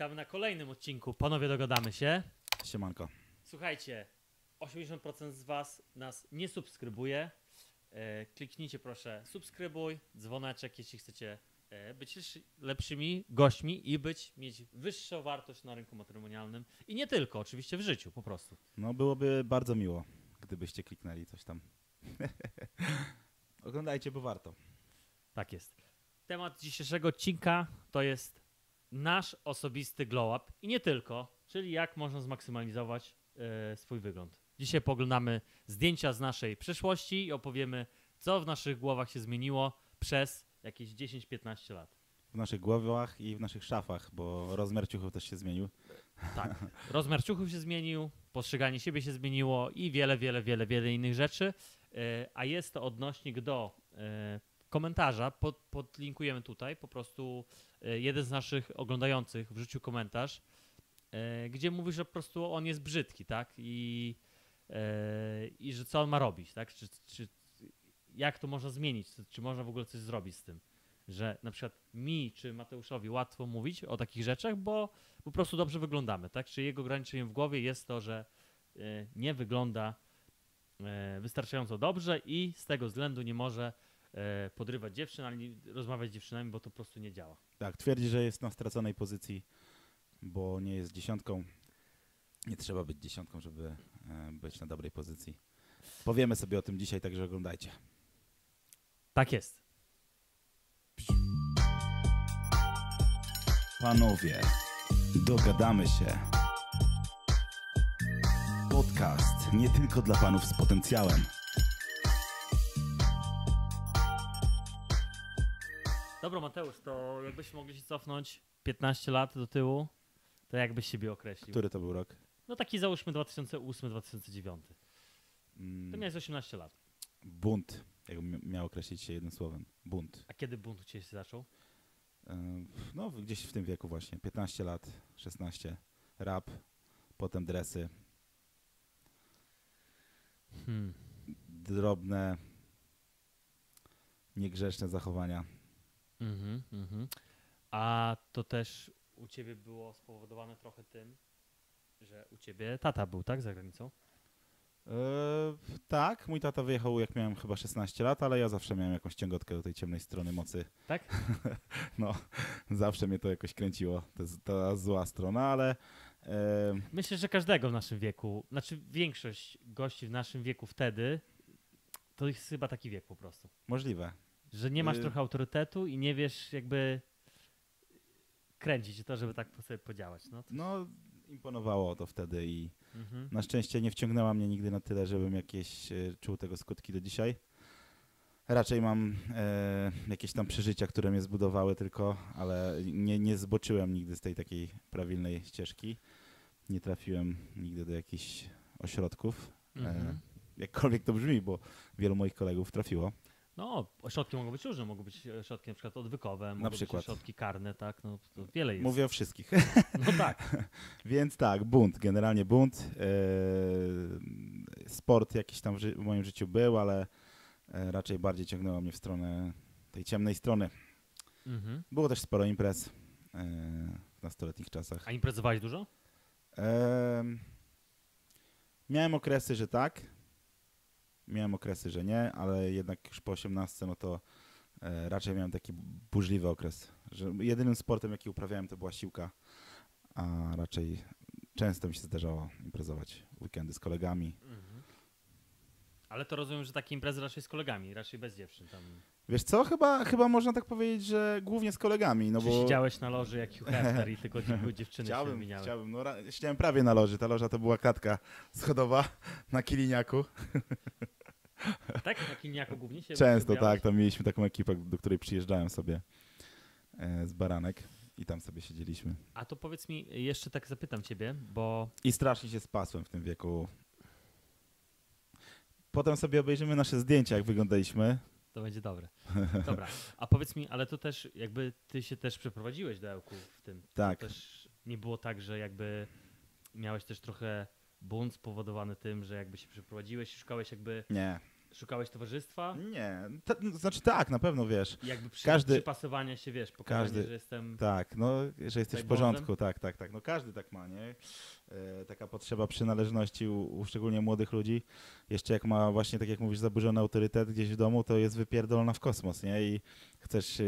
Witamy na kolejnym odcinku. Panowie, dogadamy się. Siemanko. Słuchajcie, 80% z Was nas nie subskrybuje. E, kliknijcie proszę subskrybuj, dzwoneczek, jeśli chcecie e, być lepszy- lepszymi gośćmi i być, mieć wyższą wartość na rynku matrymonialnym. I nie tylko, oczywiście w życiu po prostu. No byłoby bardzo miło, gdybyście kliknęli coś tam. Oglądajcie, bo warto. Tak jest. Temat dzisiejszego odcinka to jest nasz osobisty glow up i nie tylko, czyli jak można zmaksymalizować e, swój wygląd. Dzisiaj poglądamy zdjęcia z naszej przeszłości i opowiemy, co w naszych głowach się zmieniło przez jakieś 10-15 lat. W naszych głowach i w naszych szafach, bo rozmiar ciuchów też się zmienił. Tak. Rozmiar ciuchów się zmienił, postrzeganie siebie się zmieniło i wiele, wiele, wiele, wiele innych rzeczy. E, A jest to odnośnik do e, komentarza. Pod, podlinkujemy tutaj po prostu jeden z naszych oglądających wrzucił komentarz, e, gdzie mówi, że po prostu on jest brzydki, tak? I, e, i że co on ma robić, tak? Czy, czy, jak to można zmienić? Czy można w ogóle coś zrobić z tym? Że na przykład mi czy Mateuszowi łatwo mówić o takich rzeczach, bo po prostu dobrze wyglądamy, tak? Czy jego ograniczeniem w głowie jest to, że e, nie wygląda e, wystarczająco dobrze i z tego względu nie może e, podrywać dziewczyn, ani rozmawiać z dziewczynami, bo to po prostu nie działa. Tak, twierdzi, że jest na straconej pozycji, bo nie jest dziesiątką. Nie trzeba być dziesiątką, żeby e, być na dobrej pozycji. Powiemy sobie o tym dzisiaj, także oglądajcie. Tak jest. Panowie, dogadamy się. Podcast nie tylko dla panów z potencjałem. Dobra, Mateusz, to jakbyśmy mogli się cofnąć 15 lat do tyłu, to jakbyś siebie określił? Który to był rok? No taki załóżmy 2008-2009. Mm, To miałeś 18 lat. Bunt. Jakbym miał określić się jednym słowem. Bunt. A kiedy bunt u Ciebie się zaczął? No, gdzieś w tym wieku właśnie. 15 lat, 16. Rap, potem dresy. Hmm. Drobne, niegrzeczne zachowania. Mhm, mhm. A to też u ciebie było spowodowane trochę tym, że u ciebie tata był, tak, za granicą? E, tak, mój tata wyjechał jak miałem chyba 16 lat, ale ja zawsze miałem jakąś ciągotkę do tej ciemnej strony mocy. Tak? No, zawsze mnie to jakoś kręciło, to jest ta zła strona, ale e, Myślę, że każdego w naszym wieku, znaczy większość gości w naszym wieku wtedy, to jest chyba taki wiek po prostu. możliwe. Że nie masz Y- trochę autorytetu i nie wiesz jakby kręcić to, żeby tak sobie podziałać. No, No, imponowało to wtedy i mhm. Na szczęście nie wciągnęła mnie nigdy na tyle, żebym jakieś e, czuł tego skutki do dzisiaj. Raczej mam e, jakieś tam przeżycia, które mnie zbudowały tylko, ale nie, nie zboczyłem nigdy z tej takiej prawilnej ścieżki. Nie trafiłem nigdy do jakichś ośrodków. Mhm. E, jakkolwiek to brzmi, bo wielu moich kolegów trafiło. No, ośrodki mogą być różne, mogą być ośrodki na przykład odwykowe, mogą przykład. być ośrodki karne, tak, no wiele jest. Mówię o wszystkich. No tak. Więc tak, bunt, generalnie bunt. E, sport jakiś tam w, ży- w moim życiu był, ale e, raczej bardziej ciągnęło mnie w stronę tej ciemnej strony. Mhm. Było też sporo imprez e, w nastoletnich czasach. A imprezowałeś dużo? E, miałem okresy, że tak. Miałem okresy, że nie, ale jednak już po 18 no to e, raczej miałem taki burzliwy okres. Że jedynym sportem, jaki uprawiałem, to była siłka, a raczej często mi się zdarzało imprezować weekendy z kolegami. Mhm. Ale to rozumiem, że takie imprezy raczej z kolegami, raczej bez dziewczyn tam. Wiesz co, chyba, chyba można tak powiedzieć, że głównie z kolegami, no Czy bo... siedziałeś na loży jak Hugh Hefner i tylko dziewczyny się Chciałbym, wymieniały? chciałbym. No, ra- siedziałem prawie na loży. Ta loża to była klatka schodowa na Kiliniaku. Tak? Na Kilniaku głównie się Często tak, tam mieliśmy taką ekipę, do której przyjeżdżałem sobie e, z baranek i tam sobie siedzieliśmy. A to powiedz mi, jeszcze tak zapytam ciebie, bo I strasznie się spasłem w tym wieku. Potem sobie obejrzymy nasze zdjęcia, jak wyglądaliśmy. to będzie dobre. Dobra, a powiedz mi, ale to też jakby ty się też przeprowadziłeś do Ełku w tym. Tak. To też nie było tak, że jakby miałeś też trochę bunt spowodowany tym, że jakby się przeprowadziłeś, szukałeś jakby Nie, Szukałeś towarzystwa? Nie, to, znaczy tak, na pewno wiesz. Jakby przy, Każdy- przypasowania się, wiesz, pokazanie, każdy- że jestem... Tak, no, że jesteś w Playboyem? porządku, tak, tak, tak. No każdy tak ma, nie? E, taka potrzeba przynależności u, u szczególnie młodych ludzi. Jeszcze jak ma właśnie, tak jak mówisz, zaburzony autorytet gdzieś w domu, to jest wypierdolona w kosmos, nie? I chcesz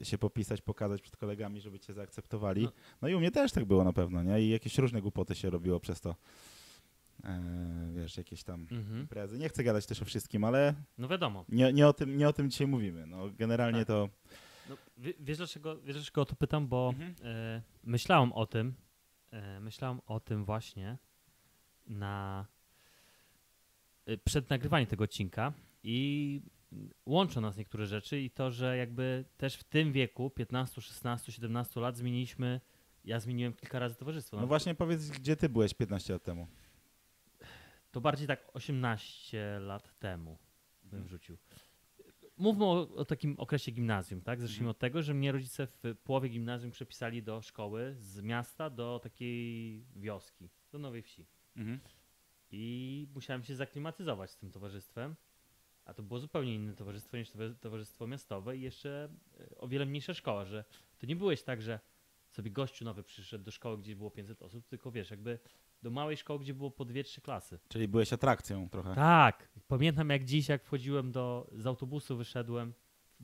e, się popisać, pokazać przed kolegami, żeby cię zaakceptowali. No. No i u mnie też tak było na pewno, nie? I jakieś różne głupoty się robiło przez to. E, wiesz, jakieś tam Mhm. imprezy. Nie chcę gadać też o wszystkim, ale No wiadomo. nie, nie, o, tym, nie o tym dzisiaj mówimy. No, generalnie Tak. to... No, wie- wiesz, dlaczego, wiesz dlaczego o to pytam? Bo Mhm. myślałem o tym, myślałem o tym właśnie na e, przed nagrywaniem tego odcinka i łączą nas niektóre rzeczy i to, że jakby też w tym wieku, 15, 16, 17 lat zmieniliśmy, ja zmieniłem kilka razy towarzystwo. No właśnie powiedz, gdzie ty byłeś 15 lat temu? To bardziej tak 18 lat temu bym wrzucił. Mówmy o, o takim okresie gimnazjum, tak? Zacznijmy Mhm. od tego, że mnie rodzice w połowie gimnazjum przepisali do szkoły z miasta do takiej wioski, do nowej wsi. I musiałem się zaklimatyzować z tym towarzystwem. A to było zupełnie inne towarzystwo niż towa- towarzystwo miastowe i jeszcze e, o wiele mniejsza szkoła, że to nie byłeś tak, że sobie gościu nowy przyszedł do szkoły, gdzie było 500 osób, tylko wiesz, jakby do małej szkoły, gdzie było po dwie, trzy klasy. Czyli byłeś atrakcją trochę. Tak, pamiętam jak dziś, jak wchodziłem do, z autobusu, wyszedłem,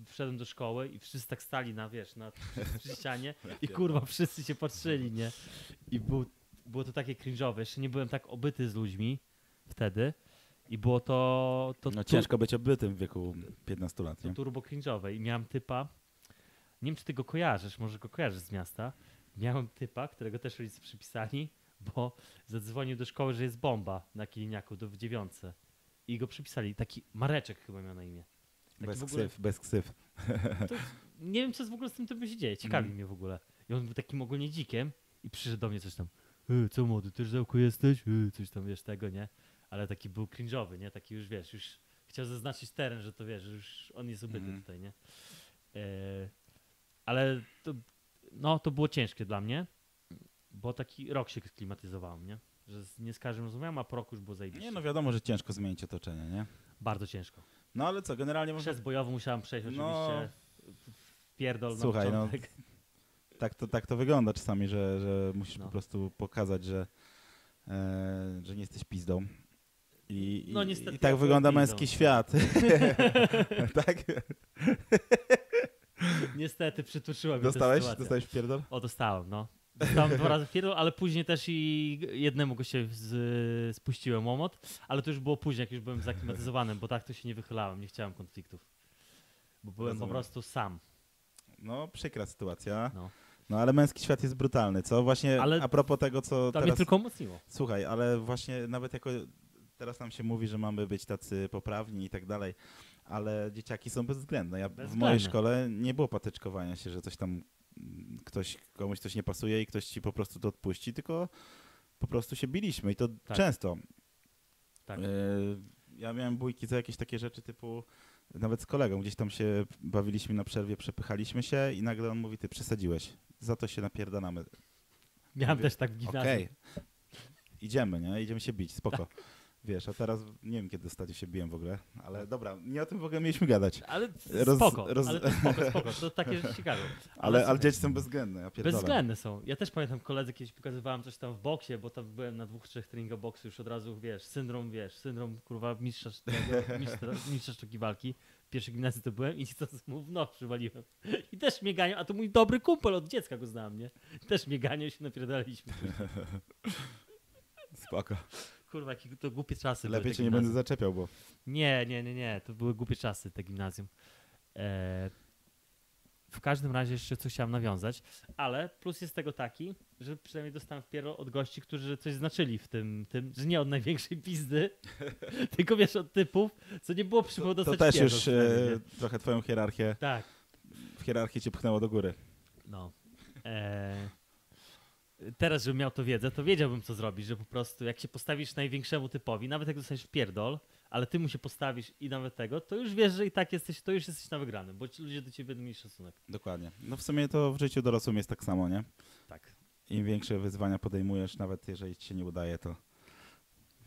wszedłem do szkoły i wszyscy tak stali na, wiesz, na ścianie i kurwa wszyscy się patrzyli, nie? I był, było to takie cringe'owe, jeszcze nie byłem tak obyty z ludźmi wtedy i było to, to, No ciężko być obytym w wieku 15 lat, to nie? turbo cringe'owe i miałem typa, nie wiem czy ty go kojarzysz, może go kojarzysz z miasta, miałem typa, którego też rodzice przypisali, bo zadzwonił do szkoły, że jest bomba na Kiliniaku do w dziewiątce i go przypisali, taki Mareczek chyba miał na imię. Taki Bez ogóle- ksyw, bez ksyw. Nie wiem co w ogóle z tym typem się dzieje, ciekawi Mhm. mnie w ogóle. I on był takim ogólnie dzikiem i przyszedł do mnie coś tam, e, co młody, też działku jesteś? E, coś tam, wiesz, tego, nie? Ale taki był cringe'owy, nie? Taki już, wiesz, już chciał zaznaczyć teren, że to, wiesz, że już on jest ubyty Mhm. tutaj, nie? E, ale to, no, to było ciężkie dla mnie, bo taki rok się klimatyzowałem, nie? Że z, nie z każdym rozmawiałem, a po roku już było zajebiście. Nie no wiadomo, że ciężko zmienić otoczenie, nie? Bardzo ciężko. No ale co, generalnie można... Przez bojowo musiałem przejść No. oczywiście pierdol na Słuchaj, no. Tak to, tak to wygląda czasami, że, że musisz No. po prostu pokazać, że, e, że nie jesteś pizdą. I, i, No, niestety I tak wygląda byłem męski pizdą. świat. tak? Niestety przytuszyła mnie Dostałeś? Dostałeś pierdol? O, dostałem, no. Dostałem dwa razy w pierdol, ale później też i jednemu go się z, spuściłem łomot, ale to już było później, jak już byłem zaklimatyzowany, bo tak to się nie wychylałem, nie chciałem konfliktów. Bo byłem Rozumiem. po prostu sam. No, przykra sytuacja. No. No ale męski świat jest brutalny, co? Właśnie Ale a propos tego, co To mnie teraz... tylko umocniło. Słuchaj, ale właśnie nawet jako teraz nam się mówi, że mamy być tacy poprawni i tak dalej, ale dzieciaki są bezwzględne. Ja w Bezwzględne. mojej szkole nie było patyczkowania się, że coś tam ktoś, komuś coś nie pasuje i ktoś ci po prostu to odpuści, tylko po prostu się biliśmy i to Tak. często. Tak. E, ja miałem bójki za jakieś takie rzeczy typu nawet z kolegą, gdzieś tam się bawiliśmy na przerwie, przepychaliśmy się i nagle on mówi, ty przesadziłeś, za to się napierdalamy. Miałem mówię, też tak w gimnazjum. Okej. Idziemy, nie? Idziemy się bić, spoko. Tak. Wiesz, a teraz nie wiem, kiedy ostatnio się biłem w ogóle, ale dobra, nie o tym w ogóle mieliśmy gadać. Ale Roz- spoko, roz- ale to spoko, spoko, to takie rzeczy ciekawe. Ale, ale słuchaj, dzieci są bezwzględne, ja pierdolę. Bezwzględne są. Ja też pamiętam koledzy kiedyś pokazywałem coś tam w boksie, bo tam byłem na dwóch, trzech treningach boksu już od razu, wiesz, syndrom, wiesz, syndrom kurwa mistrza, mistrza, mistrza sztuki walki. W pierwszej gimnazji to byłem i to mu w nos przywaliłem. I też mnie ganiał, a to mój dobry kumpel, od dziecka go znałem, nie? Też i się napierdaliśmy. Spoko. Kurwa, jakie to głupie czasy Lepiej cię nie będę zaczepiał, bo Nie, nie, nie, nie. To były głupie czasy, te gimnazjum. E, w każdym razie jeszcze coś chciałem nawiązać, ale plus jest tego taki, że przynajmniej dostałem wpiero od gości, którzy coś znaczyli w tym, tym że nie od największej pizdy, tylko wiesz, od typów, co nie było to dostać też wpierdol już e, trochę twoją hierarchię, Tak, w hierarchii cię pchnęło do góry. no. E, teraz, żebym miał to wiedzę, to wiedziałbym, co zrobić, że po prostu jak się postawisz największemu typowi, nawet jak dostaniesz pierdol, ale ty mu się postawisz i nawet tego, to już wiesz, że i tak jesteś, to już jesteś na wygranym, bo ci ludzie do ciebie będą mieli szacunek. Dokładnie. No w sumie to w życiu dorosłym jest tak samo, nie? Tak. Im większe wyzwania podejmujesz, nawet jeżeli ci się nie udaje, to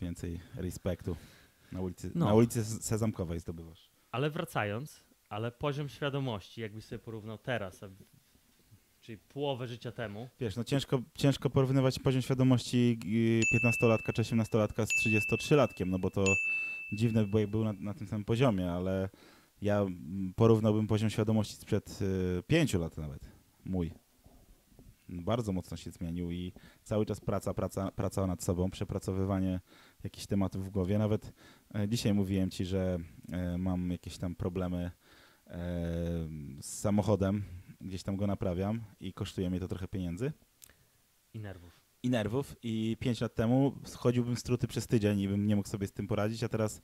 więcej respektu Na ulicy, No. na ulicy Se- Sezamkowej zdobywasz. Ale wracając, ale poziom świadomości, jakbyś sobie porównał teraz, a, czyli połowę życia temu, Wiesz, no ciężko, ciężko porównywać poziom świadomości y, 15-latka czy 18-latka z 33-latkiem, no bo to dziwne, bo jak był na, na tym samym poziomie, ale ja porównałbym poziom świadomości sprzed y, 5 lat nawet, mój. Bardzo mocno się zmienił i cały czas praca, praca, praca nad sobą, przepracowywanie jakichś tematów w głowie. Nawet e, dzisiaj mówiłem ci, że e, mam jakieś tam problemy e, z samochodem, gdzieś tam go naprawiam i kosztuje mnie to trochę pieniędzy i nerwów. i nerwów i 5 lat temu schodziłbym z truty przez tydzień i bym nie mógł sobie z tym poradzić, a teraz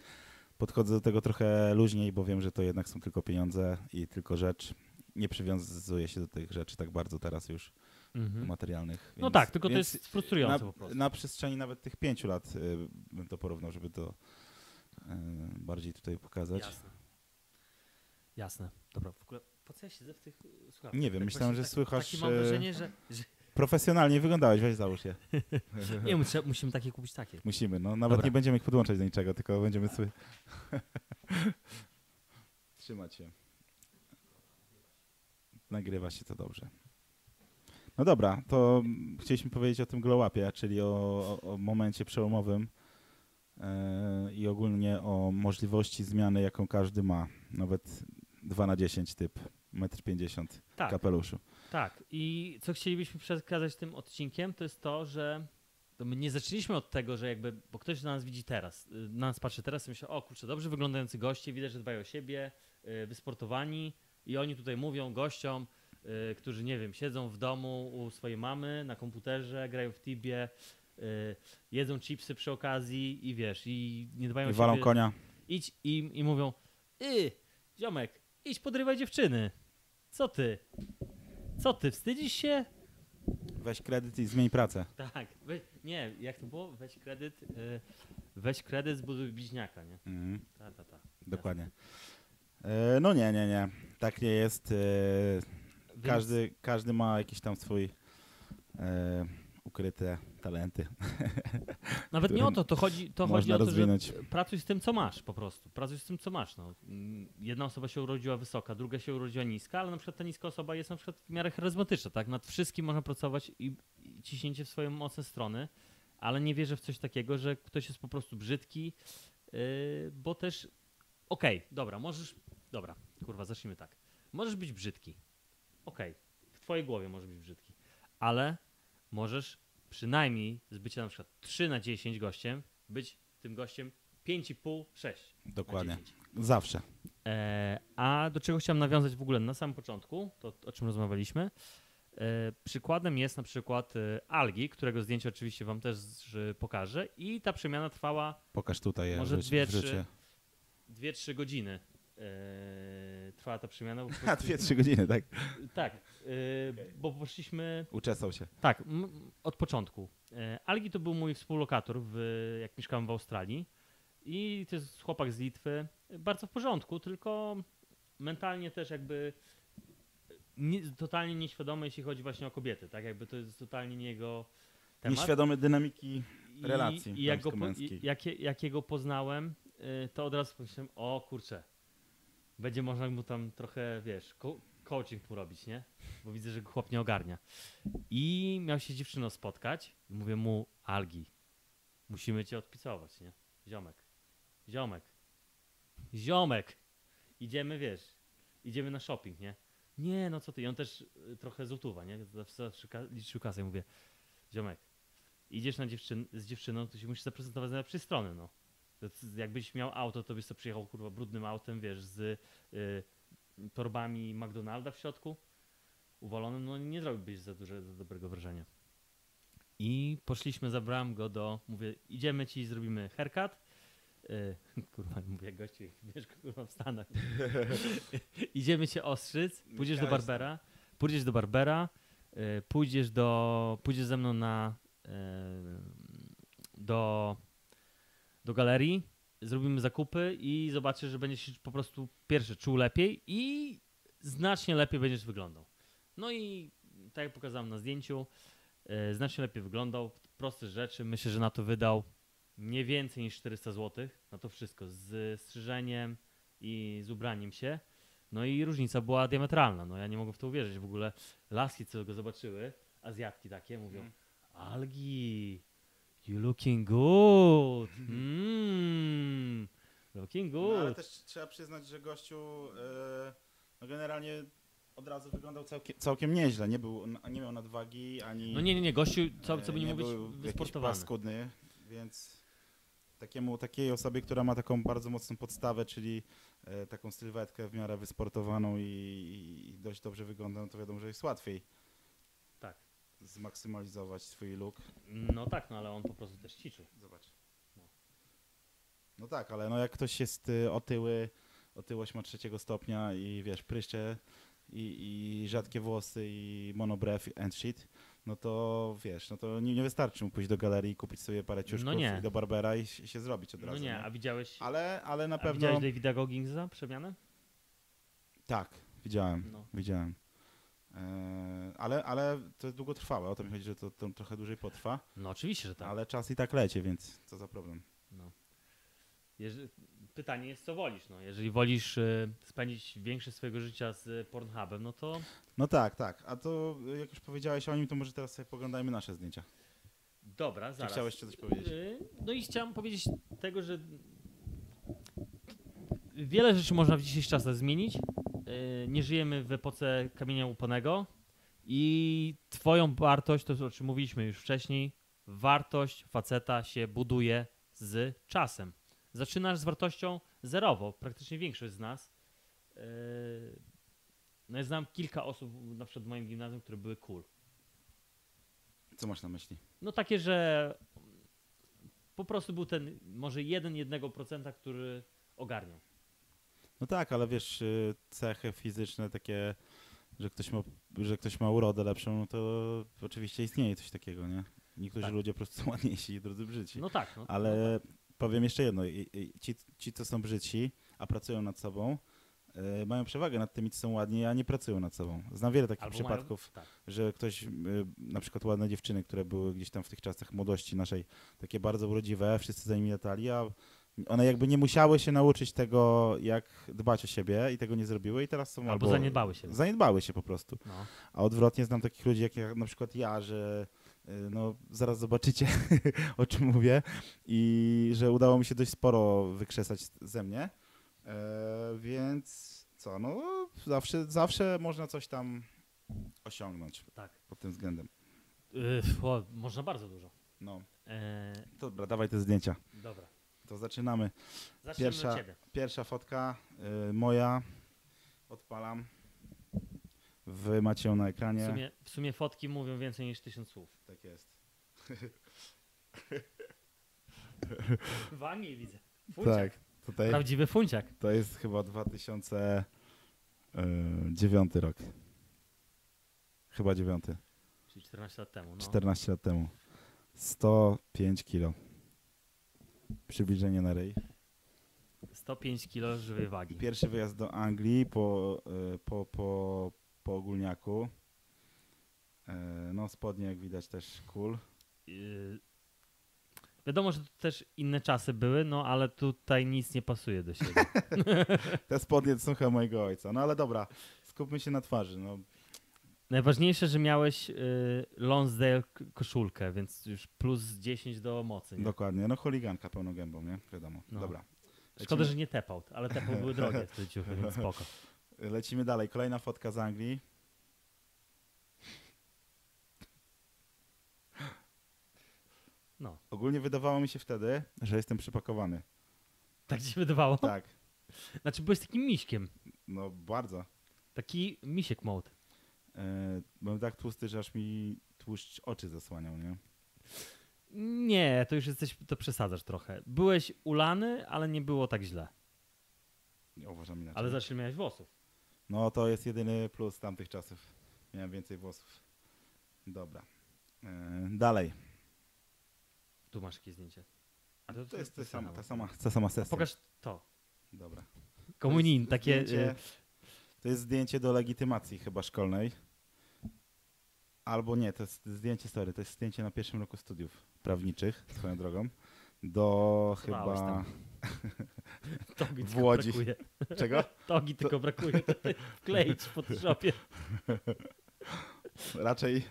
podchodzę do tego trochę luźniej, bo wiem, że to jednak są tylko pieniądze i tylko rzecz. Nie przywiązuję się do tych rzeczy tak bardzo teraz już Mhm. materialnych. No więc- tak, tylko to jest frustrujące na, po prostu. na przestrzeni nawet tych pięciu lat y, bym to porównał, żeby to y, bardziej tutaj pokazać. Jasne. Jasne. Dobra, w ogóle po co ja siedzę w tych y, słuchawkach? Nie wiem, Tak myślałem, że tak, słychać, Takie mam e, wrażenie, że... że Profesjonalnie wyglądałeś, weź załóż je. nie, musimy, musimy takie kupić takie. Musimy, no nawet Dobra. nie będziemy ich podłączać do niczego, tylko będziemy sobie trzymać się. Nagrywa się to dobrze. No dobra, to chcieliśmy powiedzieć o tym glow-upie, czyli o, o, o momencie przełomowym e, i ogólnie o możliwości zmiany, jaką każdy ma. Nawet 2 na 10 typ, 1,50 m Tak, kapeluszu. tak. I co chcielibyśmy przekazać tym odcinkiem, to jest to, że to my nie zaczęliśmy od tego, że jakby, bo ktoś na nas widzi teraz, y, na nas patrzy teraz i myśli, o kurczę, dobrze wyglądający goście, widać, że dbają o siebie, y, wysportowani i oni tutaj mówią gościom, y, którzy, nie wiem, siedzą w domu u swojej mamy na komputerze, grają w Tibie, jedzą chipsy przy okazji i wiesz, i nie dbają I o walą siebie. konia. Idź i, i mówią, y, ziomek, idź podrywaj dziewczyny. Co ty? Co ty, wstydzisz się? Weź kredyt i zmień pracę. Tak, we, nie, jak to było? Weź kredyt, y, weź kredyt, zbuduj bliźniaka, nie? Mhm. Ta, ta, ta. Dokładnie. E, no nie, nie, nie. Tak nie jest. E, każdy, każdy ma jakiś tam swój e, ukryte talenty. Nawet nie o to, to chodzi, to chodzi o to, rozwinąć. że pracuj z tym, co masz po prostu. Pracuj z tym, co masz. No. Jedna osoba się urodziła wysoka, druga się urodziła niska, ale na przykład ta niska osoba jest na przykład w miarę charyzmatyczna, tak? Nad wszystkim można pracować i, i ciśnięcie w swoje mocne strony, ale nie wierzę w coś takiego, że ktoś jest po prostu brzydki, yy, bo też, okej, dobra, możesz, dobra, kurwa, zacznijmy tak. Możesz być brzydki, okej, w twojej głowie możesz być brzydki, ale możesz przynajmniej z bycia na przykład 3 na 10 gościem, być tym gościem 5,5, 6 Dokładnie. na 10. Zawsze. E, a do czego chciałem nawiązać w ogóle na samym początku, to o czym rozmawialiśmy. E, przykładem jest na przykład e, algi, którego zdjęcie oczywiście wam też pokażę i ta przemiana trwała Pokaż tutaj. Może życiu- dwie, trzy- życie. 2-3 godziny. E, trwała ta przemiana. bo prostu- dwie, trzy godziny, tak? Tak, e, bo poszliśmy Uczesał się. Tak, od początku. E, Algi to był mój współlokator, w, jak mieszkałem w Australii. I to jest chłopak z Litwy. Bardzo w porządku, tylko mentalnie też jakby nie, totalnie nieświadomy, jeśli chodzi właśnie o kobiety. Tak, jakby to jest totalnie nie jego temat. Nieświadomy dynamiki. I- relacji I jak, go, i jak, jak jego poznałem, to od razu pomyślałem, o kurczę, będzie można mu tam trochę, wiesz, ko- coaching mu robić, nie? Bo widzę, że go chłop nie ogarnia. I miał się dziewczyną spotkać. Mówię mu, Algi, musimy cię odpisować, nie? Ziomek, ziomek, ziomek. Idziemy, wiesz, idziemy na shopping, nie? Nie, no co ty, I on też y, trochę złotówa, nie? Zawsze, liczył kasę mówię, ziomek, idziesz na dziewczyn z dziewczyną, to się musisz zaprezentować z najlepszej strony, no. To jakbyś miał auto, to byś sobie przyjechał, kurwa, brudnym autem, wiesz, z y, torbami McDonalda w środku, uwalonym, no nie zrobiłbyś za, duże, za dobrego wrażenia. I poszliśmy, zabrałem go do, mówię, idziemy ci, zrobimy haircut. Y, kurwa, mówię, gościu, wiesz, kurwa, w Stanach. idziemy cię ostrzyc, pójdziesz do Barbera, pójdziesz do Barbera, y, pójdziesz do, pójdziesz ze mną na y, do, do galerii, zrobimy zakupy i zobaczysz, że będziesz się po prostu pierwszy czuł lepiej i znacznie lepiej będziesz wyglądał. No i tak jak pokazałem na zdjęciu, y, znacznie lepiej wyglądał, proste rzeczy, myślę, że na to wydał nie więcej niż 400 zł na to wszystko, z strzyżeniem i z ubraniem się. No i różnica była diametralna. No ja nie mogę w to uwierzyć. W ogóle laski, co go zobaczyły, Azjatki takie, mówią Mm. Algi, you looking good. Mm, looking No, ale good. też trzeba przyznać, że gościu e, no generalnie od razu wyglądał całkiem, całkiem nieźle. Nie, był, nie miał nadwagi ani. No nie, nie, nie, gościu, co, e, co by nie, mógł być był jakiś wysportowany. paskudny, więc takiemu, takiej osobie, która ma taką bardzo mocną podstawę, czyli e, taką sylwetkę w miarę wysportowaną i, i dość dobrze wygląda, no to wiadomo, że jest łatwiej. Zmaksymalizować swój look. No tak, no ale on po prostu też ćwiczył. Zobacz. No tak, ale no jak ktoś jest y, otyły, otyłość ma trzeciego stopnia i wiesz, pryszcze i, i rzadkie włosy i monobrew and shit, no to wiesz, no to nie, nie wystarczy mu pójść do galerii, kupić sobie parę ciuszków No nie. i do Barbera i się zrobić od No razu. nie, a widziałeś, Ale, ale na pewno... widziałeś Davida Gogginsa przemianę? Tak, widziałem, No. widziałem. E, ale, ale to jest długotrwałe, o to mi chodzi, że to, to trochę dłużej potrwa, No oczywiście, że tak. ale czas i tak leci, więc co za problem. No. Pytanie jest, co wolisz. No. Jeżeli wolisz y, spędzić większość swojego życia z Pornhubem, no to No tak, tak, a to jak już powiedziałeś o nim, to może teraz sobie poglądajmy nasze zdjęcia. dobra, Czy zaraz. chciałeś jeszcze coś powiedzieć? Y, No i chciałem powiedzieć tego, że wiele rzeczy można w dzisiejszych czasach zmienić. Y, Nie żyjemy w epoce kamienia łupanego i twoją wartość, to o czym mówiliśmy już wcześniej, wartość faceta się buduje z czasem. Zaczynasz z wartością zerową, praktycznie większość z nas. Yy, No ja znam kilka osób, na przykład w moim gimnazjum, które były cool. Co masz na myśli? No takie, że po prostu był ten może jeden, jednego procenta, który ogarniał. No tak, ale wiesz, y, cechy fizyczne takie, że ktoś ma, że ktoś ma urodę lepszą, no to oczywiście istnieje coś takiego, nie? Niektórzy Tak. ludzie po prostu są ładniejsi i drudzy brzydsi. No tak. No, ale no tak. powiem jeszcze jedno, ci, ci co są brzydsi, a pracują nad sobą, y, mają przewagę nad tymi, co są ładni, a nie pracują nad sobą. Znam wiele takich Albo przypadków. Mają, tak. że ktoś, y, na przykład ładne dziewczyny, które były gdzieś tam w tych czasach młodości naszej, takie bardzo urodziwe, wszyscy za nimi latali, a one jakby nie musiały się nauczyć tego, jak dbać o siebie i tego nie zrobiły i teraz są Albo zaniedbały się. Zaniedbały się po prostu. No. A odwrotnie znam takich ludzi, jak ja, na przykład ja, że y, no, zaraz zobaczycie, o czym mówię i że udało mi się dość sporo wykrzesać ze mnie, e, więc co, no zawsze, zawsze można coś tam osiągnąć Tak. pod tym względem. Yy, o, można bardzo dużo. No, E, dobra, dawaj te zdjęcia. dobra. To zaczynamy. Zacznijmy Pierwsza-. Pierwsza fotka y, moja. Odpalam. Wy macie ją na W ekranie. sumie, w sumie fotki mówią więcej niż tysiąc słów. Tak jest. Wani widzę. Funciak. Tak. Tutaj Prawdziwy funciak. to jest chyba 2009 rok. Chyba 9. Czyli 14 lat temu. No. 14 lat temu. 105 kilo. Przybliżenie na ryj. 105 kg żywej wagi. Pierwszy wyjazd do Anglii po, y, po, po, po ogólniaku. E, No spodnie jak widać też cool. Yy, wiadomo, że to też inne czasy były, no ale tutaj nic nie pasuje do siebie. Te spodnie to są chyba mojego ojca. No ale dobra, skupmy się na twarzy. No, Najważniejsze, że miałeś yy, Lonsdale koszulkę, więc już plus 10 do mocy. Nie? dokładnie. No chuliganka pełną gębą, nie? Wiadomo. No. Dobra. Szkoda, Lecimy, że nie tepał, ale tepał były drogie te ciuchy, więc spoko. lecimy dalej. Kolejna fotka z Anglii. No, Ogólnie wydawało mi się wtedy, że jestem przypakowany. tak ci się wydawało? Tak. Znaczy byłeś takim miśkiem. No bardzo. Taki misiek mode. E, byłem tak tłusty, że aż mi tłuszcz oczy zasłaniał, nie? Nie, to już jesteś, to przesadzasz trochę. Byłeś ulany, ale nie było tak źle. Nie uważam inaczej. Ale zawsze miałeś włosów. No to jest jedyny plus tamtych czasów. Miałem więcej włosów. Dobra. E, dalej. Tu masz jakieś zdjęcie. A to, To jest ta to sama, ta sama, ta sama sesja. Pokaż to. Dobra. Komunin, To jest takie... Zdjęcie, y, to jest zdjęcie do legitymacji chyba szkolnej. Albo nie, to jest zdjęcie, sorry, to jest zdjęcie na pierwszym roku studiów prawniczych, swoją drogą. do chyba... Togi W tylko Łodzi. Brakuje. Czego? Togi tylko brakuje. To ty wkleić w Photoshopie. Raczej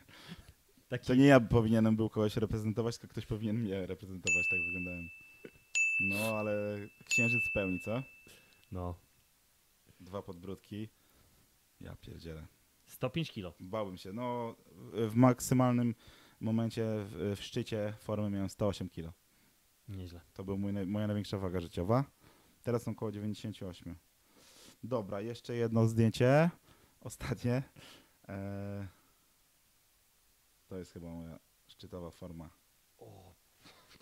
Taki... to nie ja powinienem był kogoś reprezentować, tylko ktoś powinien mnie reprezentować, tak wyglądałem. No, ale księżyc pełni, co? No. Dwa podbródki. Ja pierdzielę. 105 kilo. Bałbym się. No, w maksymalnym momencie, w, w szczycie formy miałem 108 kg. Nieźle. To była moja największa waga życiowa. Teraz są około 98. Dobra, jeszcze jedno zdjęcie. Ostatnie. Eee, to jest chyba moja szczytowa forma. O,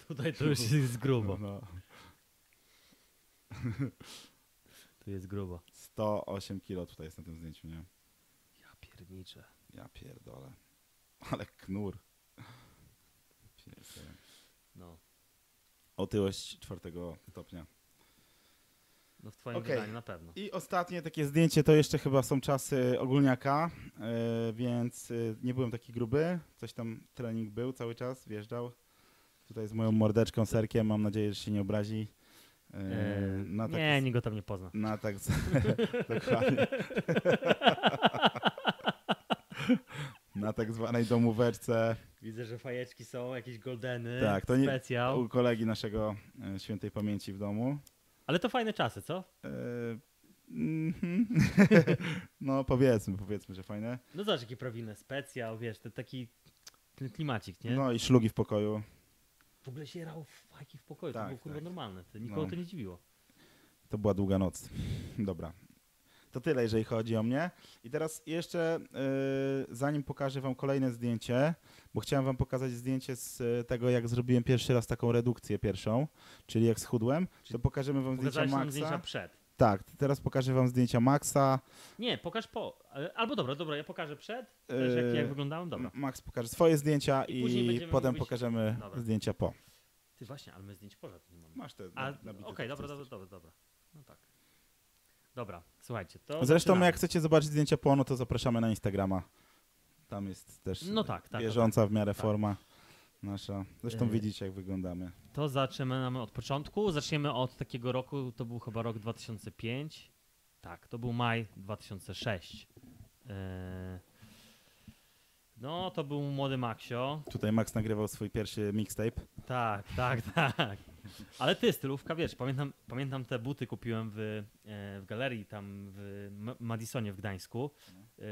tutaj to już jest grubo. No, Tu jest grubo. 108 kg tutaj jest na tym zdjęciu, nie? Ja pierniczę. Ja pierdolę. Ale knur. Pierdolę. No. Otyłość czwartego stopnia. No w twoim Okej. wydaniu na pewno. I ostatnie takie zdjęcie to jeszcze chyba są czasy ogólniaka, e, więc e, nie byłem taki gruby. Coś tam trening był cały czas, wjeżdżał. Tutaj z moją mordeczką, serkiem, mam nadzieję, że się nie obrazi. Eee, na tak, nie, nikt go tam nie pozna. Na tak. Dokładnie. na tak zwanej domóweczce Widzę, że fajeczki są, jakieś goldeny, Tak, to nie- specjał. u kolegi naszego e, świętej pamięci w domu. Ale to fajne czasy, co? E, mhm. no powiedzmy, powiedzmy, że fajne. No zobacz, jaki prawilny specjał, wiesz, to taki ten klimacik, nie? No i szlugi w pokoju. W ogóle się rało fajki w pokoju, to Tak, było kurwa tak. normalne. To nikogo No. to nie dziwiło. To była długa noc. Dobra. To tyle, jeżeli chodzi o mnie. I teraz jeszcze, yy, zanim pokażę wam kolejne zdjęcie, bo chciałem wam pokazać zdjęcie z y, tego, jak zrobiłem pierwszy raz taką redukcję pierwszą, czyli jak schudłem, to pokażemy wam zdjęcia Maxa. zdjęcia przed. Tak, teraz pokażę wam zdjęcia Maxa. Nie, pokaż po. ale- Albo dobra, dobra, ja pokażę przed, też jak, Yy, jak wyglądałem, dobra. Max pokaże swoje zdjęcia I i, potem mówić- pokażemy Dobra. zdjęcia po. Ty właśnie, ale my zdjęć poza nie mamy. Masz te na- Okej, te dobra, dobra, dobra, dobra. No tak. Dobra, słuchajcie, to Zresztą zaczynamy. jak chcecie zobaczyć zdjęcia po, no to zapraszamy na Instagrama. Tam jest też No tak, tak. bieżąca w miarę tak. forma nasza. Zresztą Yy. widzicie jak wyglądamy. To zaczynamy od początku. Zaczniemy od takiego roku, to był chyba rok 2005. Tak, to był maj 2006. Yy, No, to był młody Maxio. Tutaj Max nagrywał swój pierwszy mixtape. Tak, tak, tak. Ale ty, stylówka, wiesz, pamiętam, pamiętam te buty kupiłem w, e, w galerii tam w Madisonie w Gdańsku. E,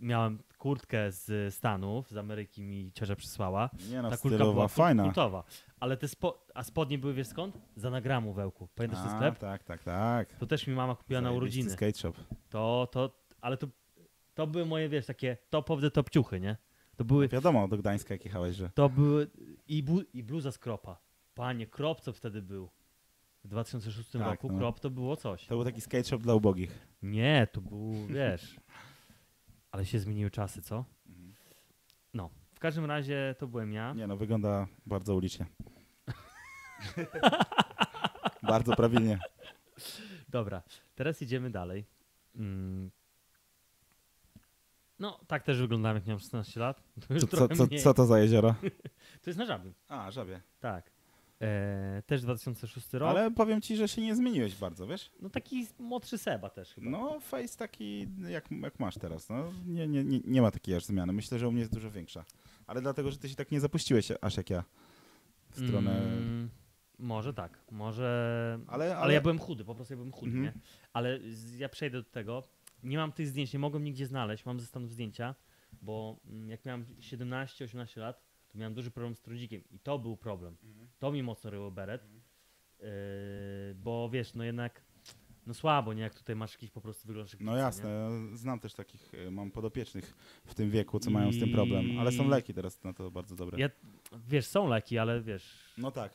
Miałem kurtkę z Stanów, z Ameryki mi ciocia przysłała. Nie no, Ta kurtka była fajna. kultowa. Ale te spo, a spodnie były, wiesz skąd? Z anagramu wełku. Pamiętasz ten A, sklep? Tak, tak, tak. To też mi mama kupiła na Zajebisty urodziny. skate shop. To, to, ale to, to były moje, wiesz, takie top of the top ciuchy, nie? To były, Wiadomo, do Gdańska jak jechałeś, że... to były i, bu, i bluza z kropa. Panie, krop co wtedy był? W 2006 Tak, roku no. krop to było coś. To był taki skate shop dla ubogich. Nie, to był, wiesz. Ale się zmieniły czasy, co? No, w każdym razie to byłem ja. Nie no, wygląda bardzo ulicznie. bardzo prawilnie. Dobra, teraz idziemy dalej. Mm. No, tak też wyglądałem, jak miałem 16 lat. To Co, co, co to za jezioro? To jest na żabie. A, żabie. Tak. E, też 2006 rok. Ale powiem ci, że się nie zmieniłeś bardzo, wiesz? No taki młodszy Seba też chyba. No, face taki jak, jak masz teraz. No, nie, nie, nie, nie ma takiej aż zmiany. Myślę, że u mnie jest dużo większa. Ale dlatego, że ty się tak nie zapuściłeś aż jak ja w stronę... Mm, może tak, może... Ale, Ale, ale, ja byłem chudy, po prostu ja byłem chudy, Mhm. nie? Ale z, ja przejdę do tego. Nie mam tych zdjęć, nie mogłem nigdzie znaleźć, mam ze Stanów zdjęcia, bo mm, jak miałem 17-18 lat, to miałem duży problem z trudzikiem i to był problem. Mhm. To mi mocno ryło beret, yy, bo wiesz, no jednak, no słabo, nie? Jak tutaj masz jakiś po prostu wyglądasz jak No jasne, ja znam też takich, y, mam podopiecznych w tym wieku, co mają z tym problem. Ale są I- leki teraz na to bardzo dobre. Ja- Wiesz, są leki, ale wiesz, No tak,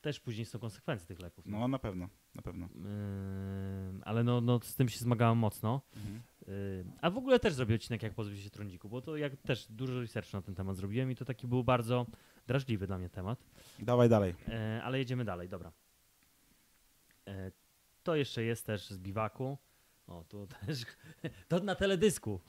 też później są konsekwencje tych leków. no na pewno, na pewno. Yy, ale no, no z tym się zmagałem mocno. Mhm. Yy, a w ogóle też zrobię odcinek jak pozbyć się trądziku, bo to jak też dużo research na ten temat zrobiłem i to taki był bardzo drażliwy dla mnie temat. Dawaj dalej. Yy, ale jedziemy dalej, dobra. Yy, to jeszcze jest też z biwaku. O, to też. To na teledysku.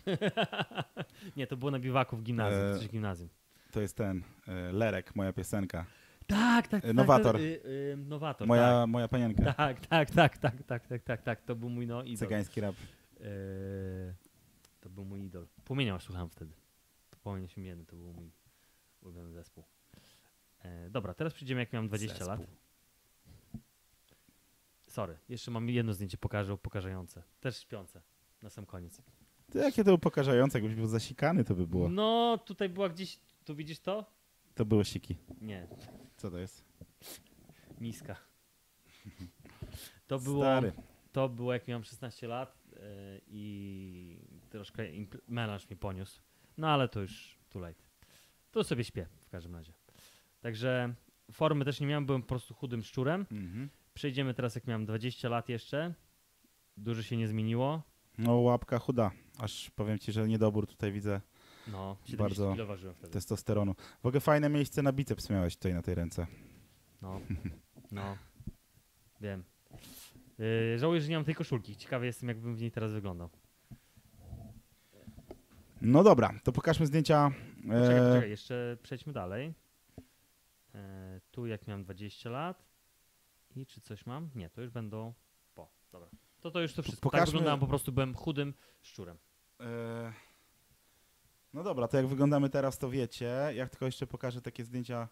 Nie, to było na biwaku w gimnazjum, coś w gimnazjum. To jest ten, y, Lerek, moja piosenka. Tak, tak, tak. Nowator. Tak, y, y, nowator, Moja, moja panienka. tak. Tak, tak, tak, tak, tak, tak, tak, tak. To był mój no idol. Cygański rap. Eee, to był mój idol. Płomienia słuchałem wtedy. Płomienie Siemienny to był mój ulubiony zespół. Eee, dobra, teraz przyjdziemy jak miałem 20 Zespół. lat. Sorry, jeszcze mam jedno zdjęcie pokażę, pokażające. Też śpiące. Na sam koniec. To jakie to upokarzające, jakbyś był zasikany, to by było. No, tutaj była gdzieś, tu widzisz to? To było siki. Nie, Co to jest? miska. To było, Stary. to było jak miałem 16 lat i troszkę melanż mi poniósł. No ale to już too late. Tu sobie śpię w każdym razie. Także formy też nie miałem, byłem po prostu chudym szczurem. Mhm. Przejdziemy teraz jak miałem 20 lat jeszcze. Dużo się nie zmieniło. No łapka chuda. Aż powiem ci, że niedobór tutaj widzę No, 70 Bardzo kilo ważyłem wtedy. testosteronu. W ogóle fajne miejsce na biceps miałeś tutaj na tej ręce. No, no, wiem. Yy, żałuję, że nie mam tej koszulki. Ciekawy jestem, jakbym w niej teraz wyglądał. No dobra, to pokażmy zdjęcia. Poczekaj, E, poczekaj, jeszcze przejdźmy dalej. E, tu jak miałem 20 lat. I czy coś mam? Nie, to już będą po. Dobra. To to już to wszystko. Tak pokażmy- wyglądałem, po prostu byłem chudym szczurem. e, no dobra, to jak wyglądamy teraz, to wiecie. Jak tylko jeszcze pokażę takie zdjęcia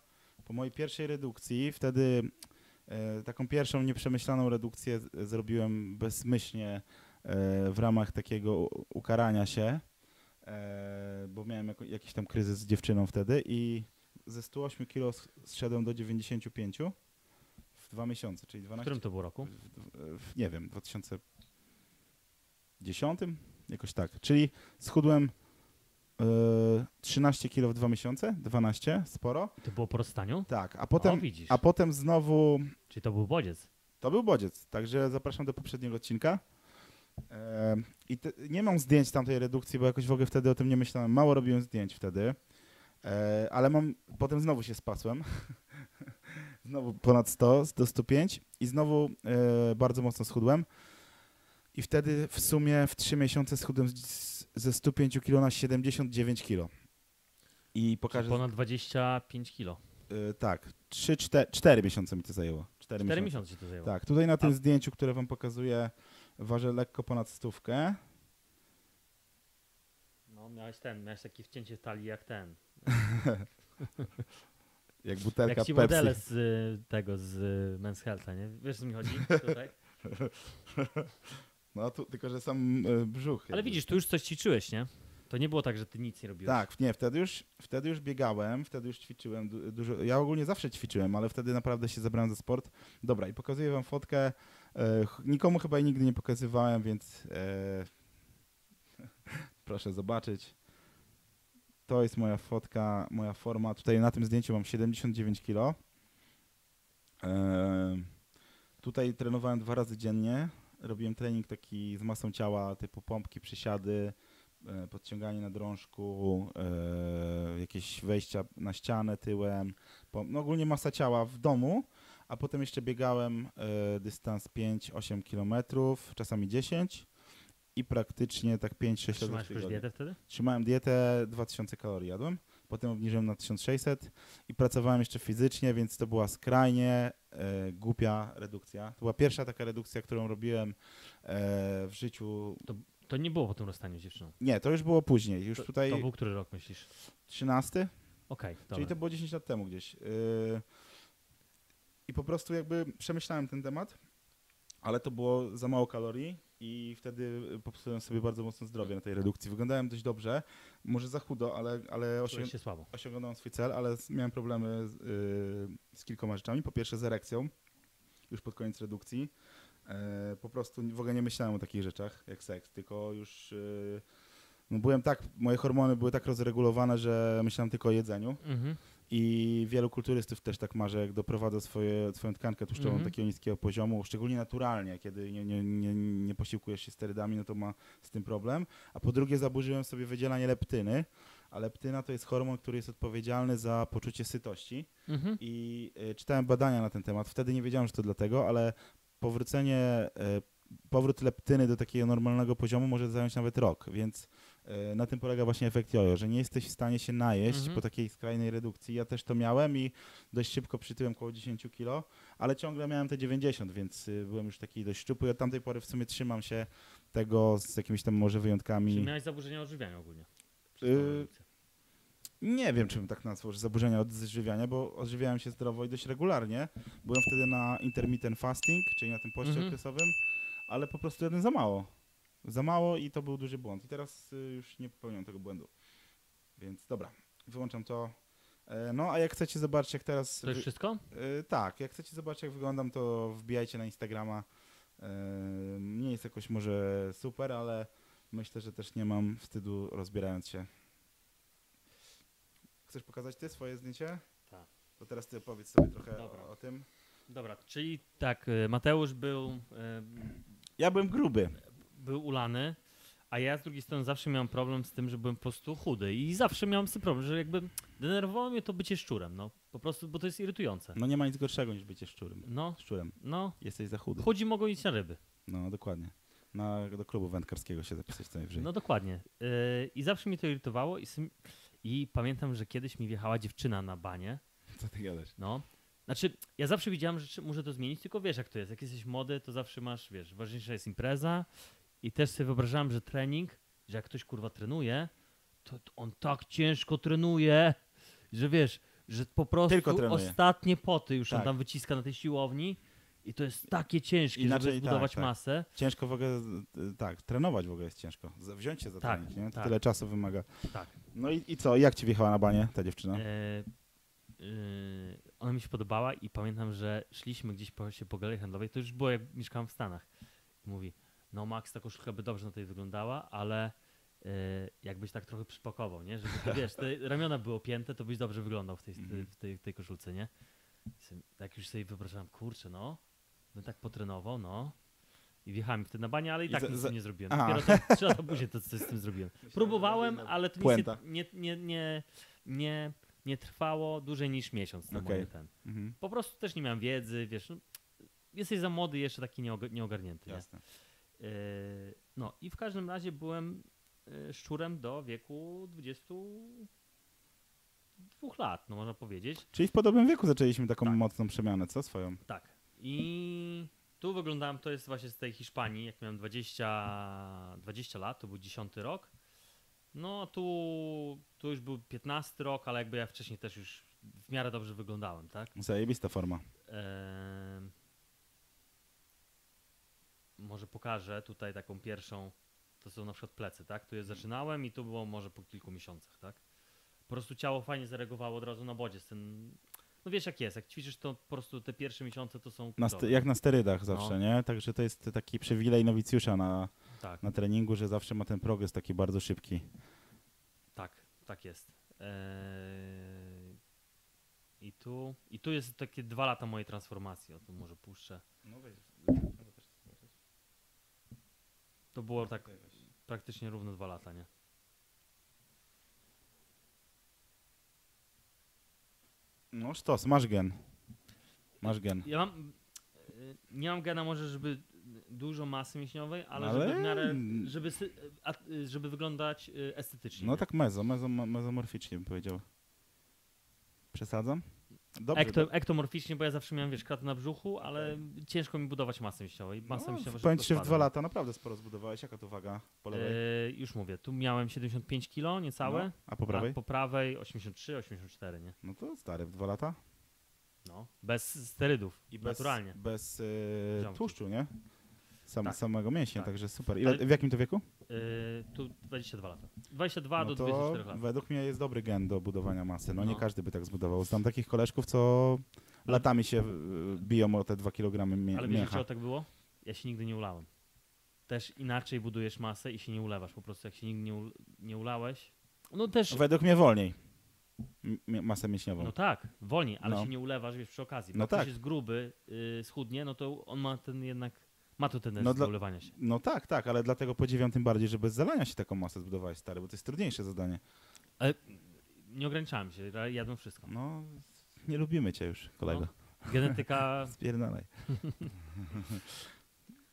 po mojej pierwszej redukcji. Wtedy taką pierwszą nieprzemyślaną redukcję zrobiłem bezmyślnie e, w ramach takiego ukarania się, e, bo miałem jakiś tam kryzys z dziewczyną wtedy i ze 108 kg zszedłem do 95 w dwa miesiące, czyli W 12 którym to było roku? w, w, w, nie wiem, 2010? Jakoś tak. Czyli schudłem e, 13 kg w dwa miesiące, 12, sporo. To było po rozstaniu? Tak, a o, potem, widzisz. a potem znowu, Czyli to był bodziec. to był bodziec, także zapraszam do poprzedniego odcinka. E, I te, nie mam zdjęć tamtej redukcji, bo jakoś w ogóle wtedy o tym nie myślałem. Mało robiłem zdjęć wtedy, e, ale mam, potem znowu się spasłem. znowu ponad 100, do 105 i znowu e, bardzo mocno schudłem. I wtedy w sumie w 3 miesiące schudłem z, ze 105 kg na 79 kg. I pokażę. ponad 25 kilo. e, tak, 3, 4, 4 miesiące mi to zajęło. 4, 4 miesiące. miesiące to zajęło. Tak, tutaj na tym A- zdjęciu, które wam pokazuję, ważę lekko ponad stówkę. No, miałeś ten, miałeś takie wcięcie talii jak ten. Jak butelka jak ci Pepsi. modele z y, tego, z y, Men's Health'a, nie? Wiesz, co mi chodzi tutaj? No tu, tylko, że sam e, brzuch. Ale jakby. widzisz, tu już coś ćwiczyłeś, nie? To nie było tak, że ty nic nie robiłeś. Tak, nie, wtedy już, wtedy już biegałem, wtedy już ćwiczyłem du- dużo. Ja ogólnie zawsze ćwiczyłem, ale wtedy naprawdę się zabrałem za sport. Dobra, i pokazuję wam fotkę. E, nikomu chyba jej nigdy nie pokazywałem, więc e, proszę zobaczyć. To jest moja fotka, moja forma. Tutaj na tym zdjęciu mam 79 kg. E, tutaj trenowałem dwa razy dziennie. Robiłem trening taki z masą ciała, typu pompki, przysiady, e, podciąganie na drążku, e, jakieś wejścia na ścianę tyłem, no ogólnie masa ciała w domu, a potem jeszcze biegałem e, dystans 5-8 km, czasami 10 i praktycznie tak 5-6 razy w tygodniu. dietę wtedy? Trzymałem dietę, 2000 kalorii jadłem, potem obniżyłem na 1600 i pracowałem jeszcze fizycznie, więc to była skrajnie e, głupia redukcja. To była pierwsza taka redukcja, którą robiłem e, w życiu. To nie było po tym rozstaniu z dziewczyną. Nie, to już było później, już To, tutaj to był który rok myślisz? 13, Okej, dobra. czyli to było 10 lat temu gdzieś. Yy, I po prostu jakby przemyślałem ten temat, ale to było za mało kalorii i wtedy popsułem sobie bardzo mocno zdrowie na tej redukcji. Wyglądałem dość dobrze, może za chudo, ale, ale osiąg osiągnąłem swój cel, ale miałem problemy z, yy, z kilkoma rzeczami. Po pierwsze z erekcją, już pod koniec redukcji. E, po prostu w ogóle nie myślałem o takich rzeczach jak seks, tylko już yy, no byłem tak, moje hormony były tak rozregulowane, że myślałem tylko o jedzeniu. Mhm. I wielu kulturystów też tak ma, że jak doprowadza swoje, swoją tkankę tłuszczową Mhm. do takiego niskiego poziomu, szczególnie naturalnie, kiedy nie, nie, nie, nie posiłkujesz się sterydami, no to ma z tym problem. A po drugie zaburzyłem sobie wydzielanie leptyny, a leptyna to jest hormon, który jest odpowiedzialny za poczucie sytości. Mhm. I y, czytałem badania na ten temat. Wtedy nie wiedziałem, że to dlatego, ale powrócenie, y, powrót leptyny do takiego normalnego poziomu może zająć nawet rok, więc Na tym polega właśnie efekt jojo, że nie jesteś w stanie się najeść Mhm. po takiej skrajnej redukcji. Ja też to miałem i dość szybko przytyłem około 10 kilo, ale ciągle miałem te 90, więc y, byłem już taki dość szczupły. Od tamtej pory w sumie trzymam się tego z jakimiś tam może Czy wyjątkami. miałeś zaburzenia odżywiania ogólnie? Y. Nie wiem, czy bym tak nazwał, że zaburzenia odżywiania, bo odżywiałem się zdrowo i dość regularnie. Byłem wtedy na intermittent fasting, czyli na tym poście Mhm. okresowym, ale po prostu jadłem za mało. Za mało i to był duży błąd. I teraz y, już nie popełniam tego błędu. Więc dobra, wyłączam to. E, No, a jak chcecie zobaczyć, jak teraz... To już wszystko? E, tak, jak chcecie zobaczyć, jak wyglądam, to wbijajcie na Instagrama. E, nie jest jakoś może super, ale myślę, że też nie mam wstydu rozbierając się. Chcesz pokazać ty swoje zdjęcie? Tak. To teraz ty opowiedz sobie trochę Dobra. o, o tym. Dobra, czyli tak, y, Mateusz był, y, Ja byłem gruby. Był ulany, a ja z drugiej strony zawsze miałem problem z tym, że byłem po prostu chudy i zawsze miałem z tym problem, że jakby denerwowało mnie to bycie szczurem, no po prostu, bo to jest irytujące. No nie ma nic gorszego niż bycie szczurem. No, Szczurem. no, Jesteś za chudy. chudzi mogą iść na ryby. No dokładnie. Na, do klubu wędkarskiego się zapisać co najwyżej. No dokładnie. Yy, I zawsze mnie to irytowało i, i pamiętam, że kiedyś mi wjechała dziewczyna na banie, Co ty gadasz? no. Znaczy, ja zawsze wiedziałem, że muszę to zmienić, tylko wiesz jak to jest. Jak jesteś młody, to zawsze masz, wiesz, ważniejsza jest impreza i też sobie wyobrażałem, że trening, że jak ktoś kurwa trenuje, to, on tak ciężko trenuje, że wiesz, że po prostu ostatnie poty już on Tak. tam wyciska na tej siłowni i to jest takie ciężkie, Inaczej, żeby tak, zbudować tak. masę. Ciężko w ogóle, y, tak, trenować w ogóle jest ciężko. Wziąć się za Tak, trening, nie? To tak. tyle czasu wymaga. Tak. No i, i co? Jak ci wjechała na banie ta dziewczyna? E, e, ona mi się podobała i pamiętam, że szliśmy gdzieś po, się po galerii handlowej, to już było jak mieszkałem w Stanach. I mówi, no Max, ta koszulka by dobrze na tej wyglądała, ale e, jakbyś tak trochę przypakował, nie? Żeby, to, wiesz, te ramiona były opięte, to byś dobrze wyglądał w tej, Mhm. w tej, w tej koszulce, nie? I Tak już sobie wyobrażałem, kurczę, no, bym tak potrenował, no. I wjechałem wtedy na banie, ale i I tak za- nic z nie zrobiłem. Aha. Dopiero tam, trzy lata później to coś z tym zrobiłem. Próbowałem, ale to nic nie, nie, nie, nie, nie trwało dłużej niż miesiąc na moje ten. Mhm. Po prostu też nie miałem wiedzy, wiesz, no, jesteś za młody jeszcze taki nieog- nieogarnięty. Nie? Jasne. Yy, no i w każdym razie byłem yy, szczurem do wieku 22 lat, no można powiedzieć. Czyli w podobnym wieku zaczęliśmy taką Tak. mocną przemianę, co swoją? Tak. I tu wyglądałem, to jest właśnie z tej Hiszpanii, jak miałem 20, 20 lat, to był 10 rok. No tu, tu już był 15 rok, ale jakby ja wcześniej też już w miarę dobrze wyglądałem, tak? Zajebista forma. Może pokażę tutaj taką pierwszą, to są na przykład plecy, tak? Tu je zaczynałem i to było może po kilku miesiącach, tak? Po prostu ciało fajnie zareagowało od razu na bodziec. Ten, no wiesz jak jest, jak ćwiczysz to po prostu te pierwsze miesiące to są Na jak na sterydach zawsze, No. nie? Także to jest taki przywilej nowicjusza na, Tak, na treningu, że zawsze ma ten progres taki bardzo szybki. tak, tak jest. Eee, I tu, I tu jest takie dwa lata mojej transformacji, o tym może puszczę. To było tak praktycznie równo dwa lata, nie? No sztos, masz gen. Masz gen. Ja mam, y, nie mam gena może, żeby dużo masy mięśniowej, ale, Ale- żeby w miarę, żeby, żeby wyglądać y, estetycznie. No nie? tak mezo, mezo, mezomorficznie bym powiedział. Przesadzam? Dobrze. Ekto, ektomorficznie, bo ja zawsze miałem, wiesz, kratę na brzuchu, ale ciężko mi budować masę mięśniową masa no, mięśniowa ci, że w dwa lata naprawdę sporo zbudowałeś. Jaka to waga po lewej? E, już mówię, tu miałem 75 kg, niecałe, No, a po prawej? a po prawej 83, 84, nie? No to stary, w dwa lata. No, bez sterydów, I bez, naturalnie. bez Ziomki. tłuszczu, nie? Sam, Tak. Samego mięśnia, Tak. także super. Ile, Ale- w jakim to wieku? E, tu 22 lata. 22 no do to 24 lat. według mnie jest dobry gen do budowania masy. No, nie No. każdy by tak zbudował. Znam takich koleżków, co latami się biją o te dwa kilogramy mie- Ale wiesz, dlaczego tak było? Ja się nigdy nie ulałem. Też inaczej budujesz masę i się nie ulewasz. Po prostu jak się nigdy nie, ul- nie ulałeś, no też, Według mnie wolniej. M- masę mięśniową. no tak, wolniej, ale No. się nie ulewasz, wiesz, przy okazji. Bo No jak ktoś tak. jest gruby, y, schudnie, no to on ma ten jednak, ma tu tendencję No do ulewania się. No tak, tak, ale dlatego podziwiam tym bardziej, że bez zalania się taką masę zbudowałeś, stary, bo to jest trudniejsze zadanie. Nie ograniczałem się, jadłem wszystko. No, nie lubimy cię już, kolego. Genetyka, Spierdalaj.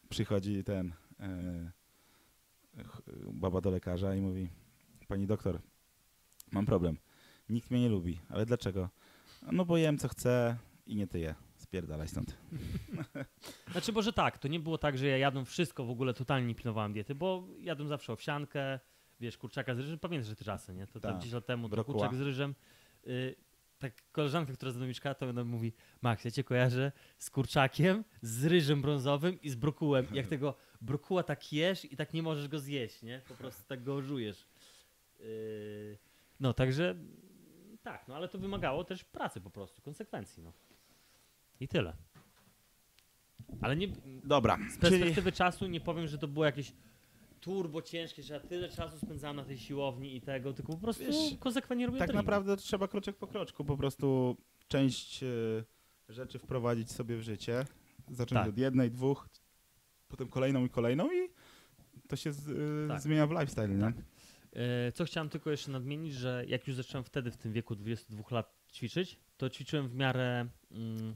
Przychodzi ten e, baba do lekarza i mówi, pani doktor, mam problem. Nikt mnie nie lubi. Ale dlaczego? No bo jem co chcę i nie ty je. Spierdalaj stąd. Znaczy, może tak, to nie było tak, że ja jadłem wszystko, w ogóle totalnie nie pilnowałem diety, bo jadłem zawsze owsiankę, wiesz, kurczaka z ryżem, pamiętasz że te czasy, nie? To tam Tak. 10 lat temu, to kurczak z ryżem. Y, tak koleżanka, która mną mieszkała, to ona mówi, Max, ja cię kojarzę z kurczakiem, z ryżem brązowym i z brokułem. Jak tego brokuła tak jesz i tak nie możesz go zjeść, nie? Po prostu tak go żujesz. Y, no, także tak, no ale to wymagało też pracy po prostu, konsekwencji, no. I tyle. Ale nie, Dobra, z czyli perspektywy czasu nie powiem, że to było jakieś turbo ciężkie, że ja tyle czasu spędzałem na tej siłowni i tego, tylko po prostu Wiesz, konsekwentnie robię tak naprawdę trzeba kroczek po kroczku po prostu część e, rzeczy wprowadzić sobie w życie. Zacząć Tak. od jednej, dwóch, potem kolejną i kolejną i to się z, e, Tak. zmienia w lifestyle, nie? Tak. E, Co chciałem tylko jeszcze nadmienić, że jak już zacząłem wtedy w tym wieku 22 lat ćwiczyć, to ćwiczyłem w miarę, mm,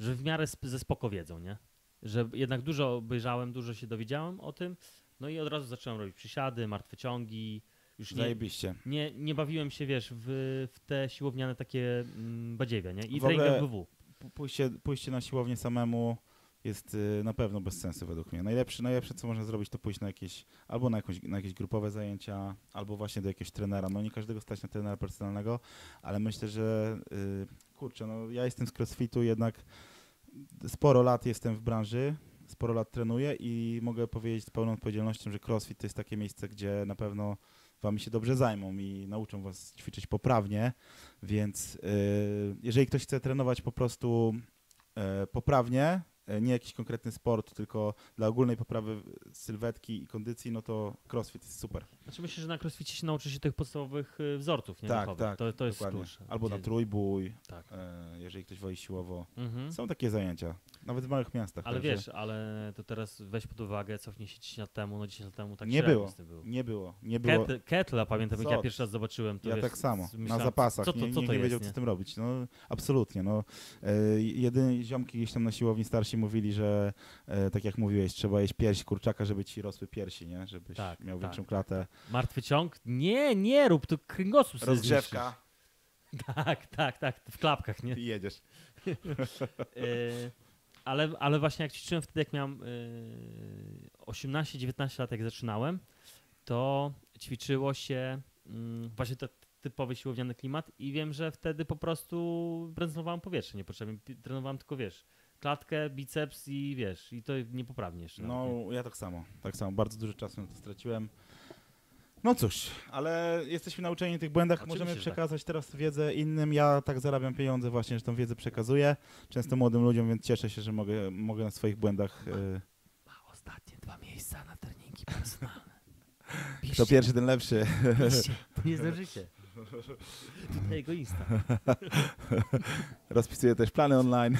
że w miarę sp- ze spoko wiedzą, nie? Że jednak dużo obejrzałem, dużo się dowiedziałem o tym, no i od razu zacząłem robić przysiady, martwe ciągi, już nie, Zajebiście. nie, nie bawiłem się, wiesz, w, w te siłowniane takie mm, badziewia, nie? I W trening. P- Pójście, pójście na siłownię samemu jest y, na pewno bez sensu według mnie. Najlepsze, najlepsze, co można zrobić, to pójść na jakieś, albo na, jakąś, na jakieś grupowe zajęcia, albo właśnie do jakiegoś trenera. No nie każdego stać na trenera personalnego, ale myślę, że y, kurczę, no ja jestem z crossfitu, jednak sporo lat jestem w branży, sporo lat trenuję i mogę powiedzieć z pełną odpowiedzialnością, że crossfit to jest takie miejsce, gdzie na pewno wami się dobrze zajmą i nauczą was ćwiczyć poprawnie, więc y, jeżeli ktoś chce trenować po prostu e, poprawnie, e, nie jakiś konkretny sport, tylko dla ogólnej poprawy sylwetki i kondycji, no to crossfit jest super. Znaczy myślę, że na crossficie się nauczy się tych podstawowych y, wzorców, nie? Tak, ruchowych. tak, To, to jest Dokładnie. klucz. Albo na trójbój, Tak. e, jeżeli ktoś woli siłowo. Mhm. Są takie zajęcia, nawet w małych miastach. Ale także wiesz, ale to teraz weź pod uwagę, cofnij się 10 lat temu, no 10 lat temu tak Nie było. było. Nie było, nie było. Kettle, kettle, pamiętam jak ja pierwszy raz zobaczyłem. To Ja wiesz, tak samo, z- na myślałem, zapasach, Co to, nie, co to nie jest, wiedział, nie? co z tym robić. No, absolutnie. No. E, jedyni ziomki gdzieś tam na siłowni starsi mówili, że e, tak jak mówiłeś, trzeba jeść piersi kurczaka, żeby ci rosły piersi, nie? żebyś Tak, miał tak. większą klatę. Martwy ciąg? Nie, nie rób, to kręgosłup Rozgrzewka. Tak, tak, tak, w klapkach, nie? i jedziesz. E, ale, ale właśnie jak ćwiczyłem wtedy, jak miałem e, 18-19 lat, jak zaczynałem, to ćwiczyło się mm, właśnie ten typowy siłowniany klimat i wiem, że wtedy po prostu bręznowałem powietrze niepotrzebnie. Trenowałem tylko, wiesz, klatkę, biceps i wiesz, i to niepoprawnie jeszcze. nie? No, ja tak samo. Tak samo. Bardzo dużo czasu na to straciłem. No cóż, ale jesteśmy nauczeni tych błędach, Oczywiście, możemy że tak. przekazać teraz wiedzę innym. Ja tak zarabiam pieniądze właśnie, że tą wiedzę przekazuję. Często młodym ludziom, więc cieszę się, że mogę, mogę na swoich błędach... y, Ma ostatnie dwa miejsca na treningi personalne. Kto pierwszy, ten lepszy. Piszcie, nie zdążycie. Tutaj egoista. Rozpisuję też plany online.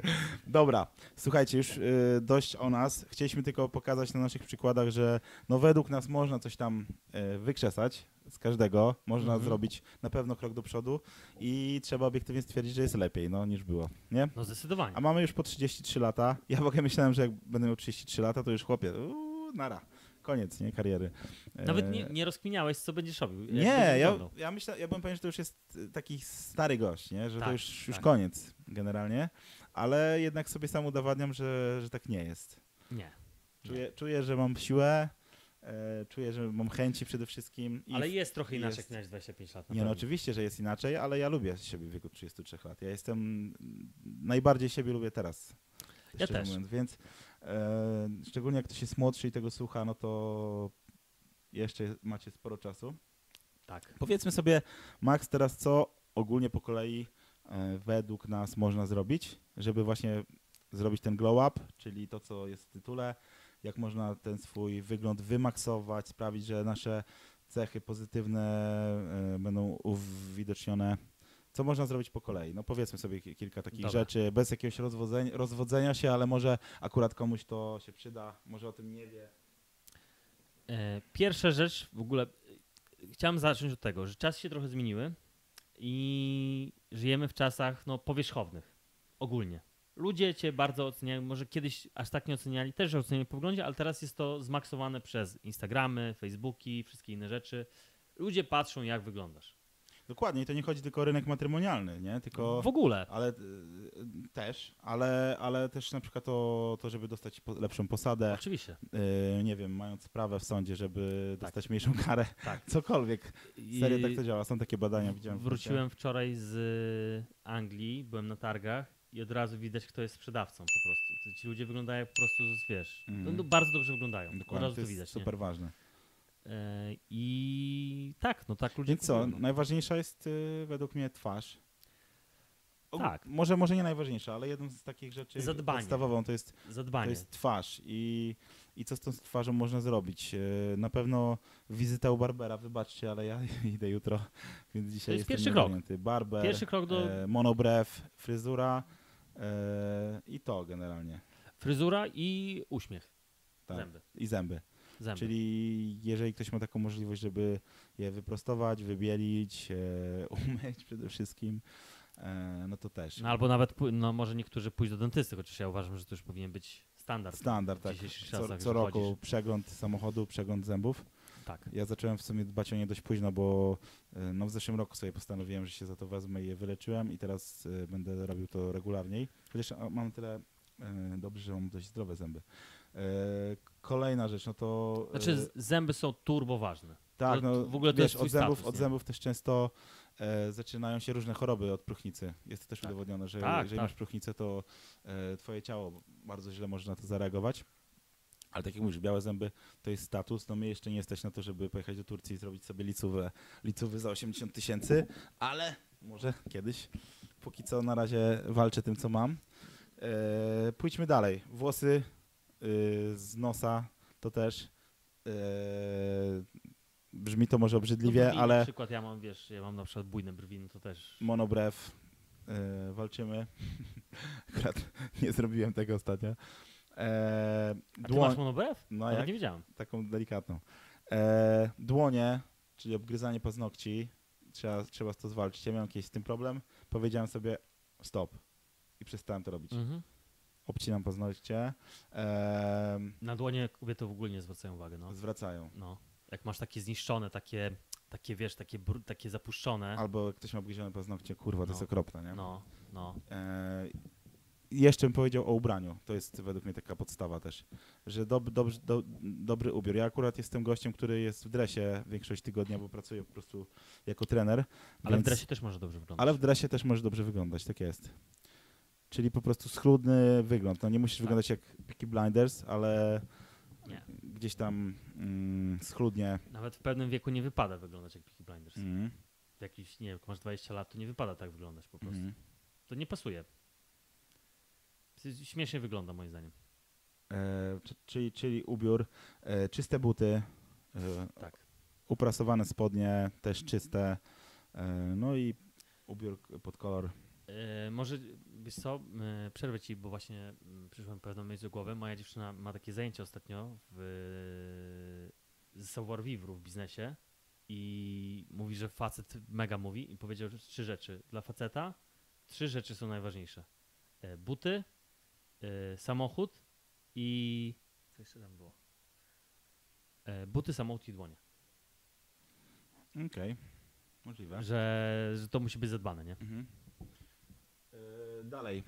Dobra, słuchajcie, już y, dość o nas. Chcieliśmy tylko pokazać na naszych przykładach, że no według nas można coś tam y, wykrzesać z każdego, można Mhm. zrobić na pewno krok do przodu i trzeba obiektywnie stwierdzić, że jest lepiej no, niż było, nie? No zdecydowanie. A mamy już po 33 lata. Ja w ogóle myślałem, że jak będę miał 33 lata, to już chłopie, uuu, nara, koniec, nie, kariery. Nawet E, nie, nie rozkminiałeś, co będziesz robił. nie, będziesz ja, ja myślę, ja bym pewien, że to już jest y, taki stary gość, nie? że to Tak, już, już tak. koniec generalnie, ale jednak sobie sam udowadniam, że, że tak nie jest. Nie. Czuję, czuję że mam siłę, e, czuję, że mam chęci przede wszystkim. I Ale jest trochę inaczej, jest- jak miałeś 25 lat. nie, no oczywiście, że jest inaczej, ale ja lubię siebie w wieku 33 lat. Ja jestem, najbardziej siebie lubię teraz. Ja też. Mówiąc, więc e, szczególnie jak ktoś jest młodszy i tego słucha, no to jeszcze macie sporo czasu. Tak. Powiedzmy sobie, Max, teraz co ogólnie po kolei e, według nas można zrobić, żeby właśnie zrobić ten glow up, czyli to, co jest w tytule, jak można ten swój wygląd wymaksować, sprawić, że nasze cechy pozytywne e, będą uwidocznione. Co można zrobić po kolei? No powiedzmy sobie ki- kilka takich Dobra. rzeczy, bez jakiegoś rozwodzenia, rozwodzenia się, ale może akurat komuś to się przyda, może o tym nie wie. E, Pierwsza rzecz, w ogóle chciałem zacząć od tego, że czasy się trochę zmieniły i żyjemy w czasach no, powierzchownych, ogólnie. Ludzie cię bardzo oceniają, może kiedyś aż tak nie oceniali, też że oceniają po wyglądzie, ale teraz jest to zmaksowane przez Instagramy, Facebooki, wszystkie inne rzeczy. Ludzie patrzą, jak wyglądasz. Dokładnie, i to nie chodzi tylko o rynek matrymonialny, nie? Tylko, W ogóle. ale y, też, ale, ale też na przykład to, to żeby dostać lepszą posadę, Oczywiście. y, nie wiem, mając sprawę w sądzie, żeby Tak. dostać mniejszą karę, Tak. cokolwiek. I Serio tak to działa, są takie badania, widziałem. Wróciłem wczoraj z y, Anglii, byłem na targach i od razu widać, kto jest sprzedawcą po prostu. Ci ludzie wyglądają po prostu, wiesz, Mhm. no, bardzo dobrze wyglądają. Dokładnie, od razu to to widać. nie? super ważne. E, I tak, no tak ludzie Więc co, kupują, no. najważniejsza jest y, według mnie twarz. O, Tak. Może, może nie najważniejsza, ale jedną z takich rzeczy Zadbanie. podstawową to jest, Zadbanie. to jest twarz i, i co z tą twarzą można zrobić. Y, Na pewno wizyta u Barbera, wybaczcie, ale ja idę jutro, więc dzisiaj To jest pierwszy krok. Barber, Pierwszy krok do e, monobrew, fryzura e, i to generalnie. fryzura i uśmiech. Tak. Zęby. I zęby. Zęby. Czyli jeżeli ktoś ma taką możliwość, żeby je wyprostować, wybielić, e, umyć przede wszystkim, e, no to też. No, albo nawet, no może niektórzy pójść do dentysty, chociaż ja uważam, że to już powinien być standard. Standard, tak. Co, co roku chodzisz. przegląd samochodu, przegląd zębów. Tak. Ja zacząłem w sumie dbać o nie dość późno, bo e, no, w zeszłym roku sobie postanowiłem, że się za to wezmę i je wyleczyłem i teraz e, będę robił to regularniej. Chociaż mam tyle e, dobrze, że mam dość zdrowe zęby. E, kolejna rzecz, no to... e, Znaczy z- zęby są turbo ważne. Tak, no w ogóle to wiesz, od zębów, status, od zębów też często e, zaczynają się różne choroby od próchnicy. Jest to też Tak. udowodnione, że Tak, jeżeli tak. masz próchnicę, to e, twoje ciało bardzo źle może na to zareagować. Ale tak jak mówisz, białe zęby to jest status. No my jeszcze nie jesteś na to, żeby pojechać do Turcji i zrobić sobie licówę, licówy za 80 tysięcy, ale może kiedyś. Póki co na razie walczę tym, co mam. E, pójdźmy dalej. Włosy z nosa to też. E, brzmi to może obrzydliwie, no, brwi, ale Na przykład ja mam, wiesz, ja mam na przykład bujne brwi, no to też... monobrew e, walczymy. Akurat nie zrobiłem tego ostatnio. E, A dłoń, masz monobrew? no jak? nie wiedziałem. taką delikatną. E, dłonie, czyli obgryzanie paznokci, trzeba, trzeba z to zwalczyć. Ja miałem kiedyś z tym problem. Powiedziałem sobie stop i przestałem to robić. Mhm. Obcinam paznokcie. E, Na dłonie kobiety w ogóle nie zwracają uwagi, no. zwracają. no. Jak masz takie zniszczone, takie, takie wiesz, takie, takie zapuszczone, Albo jak ktoś ma obgryzione paznokcie, kurwa, to No. jest okropne, nie? no, no. E, jeszcze bym powiedział o ubraniu. To jest według mnie taka podstawa też. Że dob, dobrze- do, dobry ubiór. Ja akurat jestem gościem, który jest w dresie większość tygodnia, bo pracuję po prostu jako trener. Ale więc- w dresie też może dobrze wyglądać. Ale w dresie też może dobrze wyglądać, tak jest. Czyli po prostu schludny wygląd. No nie musisz Tak. wyglądać jak Peaky Blinders, ale Nie. gdzieś tam mm, schludnie. Nawet w pewnym wieku nie wypada wyglądać jak Peaky Blinders. Mm, jakiś, nie wiem, jak masz 20 lat, to nie wypada tak wyglądać po prostu. mm. To nie pasuje. Śmiesznie wygląda moim zdaniem. E, czy- czyli, czyli ubiór, e, czyste buty, e, Tak. uprasowane spodnie, też czyste, e, no i ubiór pod kolor. E, może, wiesz co, przerwę ci, bo właśnie mm, przyszło mi pewną myśl do głowy. Moja dziewczyna ma takie zajęcie ostatnio w, savoir vivre w biznesie i mówi, że facet mega mówi i powiedział że trzy rzeczy. Dla faceta trzy rzeczy są najważniejsze. E, buty, e, samochód i... Co jeszcze tam było? E, buty, samochód i dłonie. Okej, możliwe. Że, że to musi być zadbane, nie? Mhm. Dalej.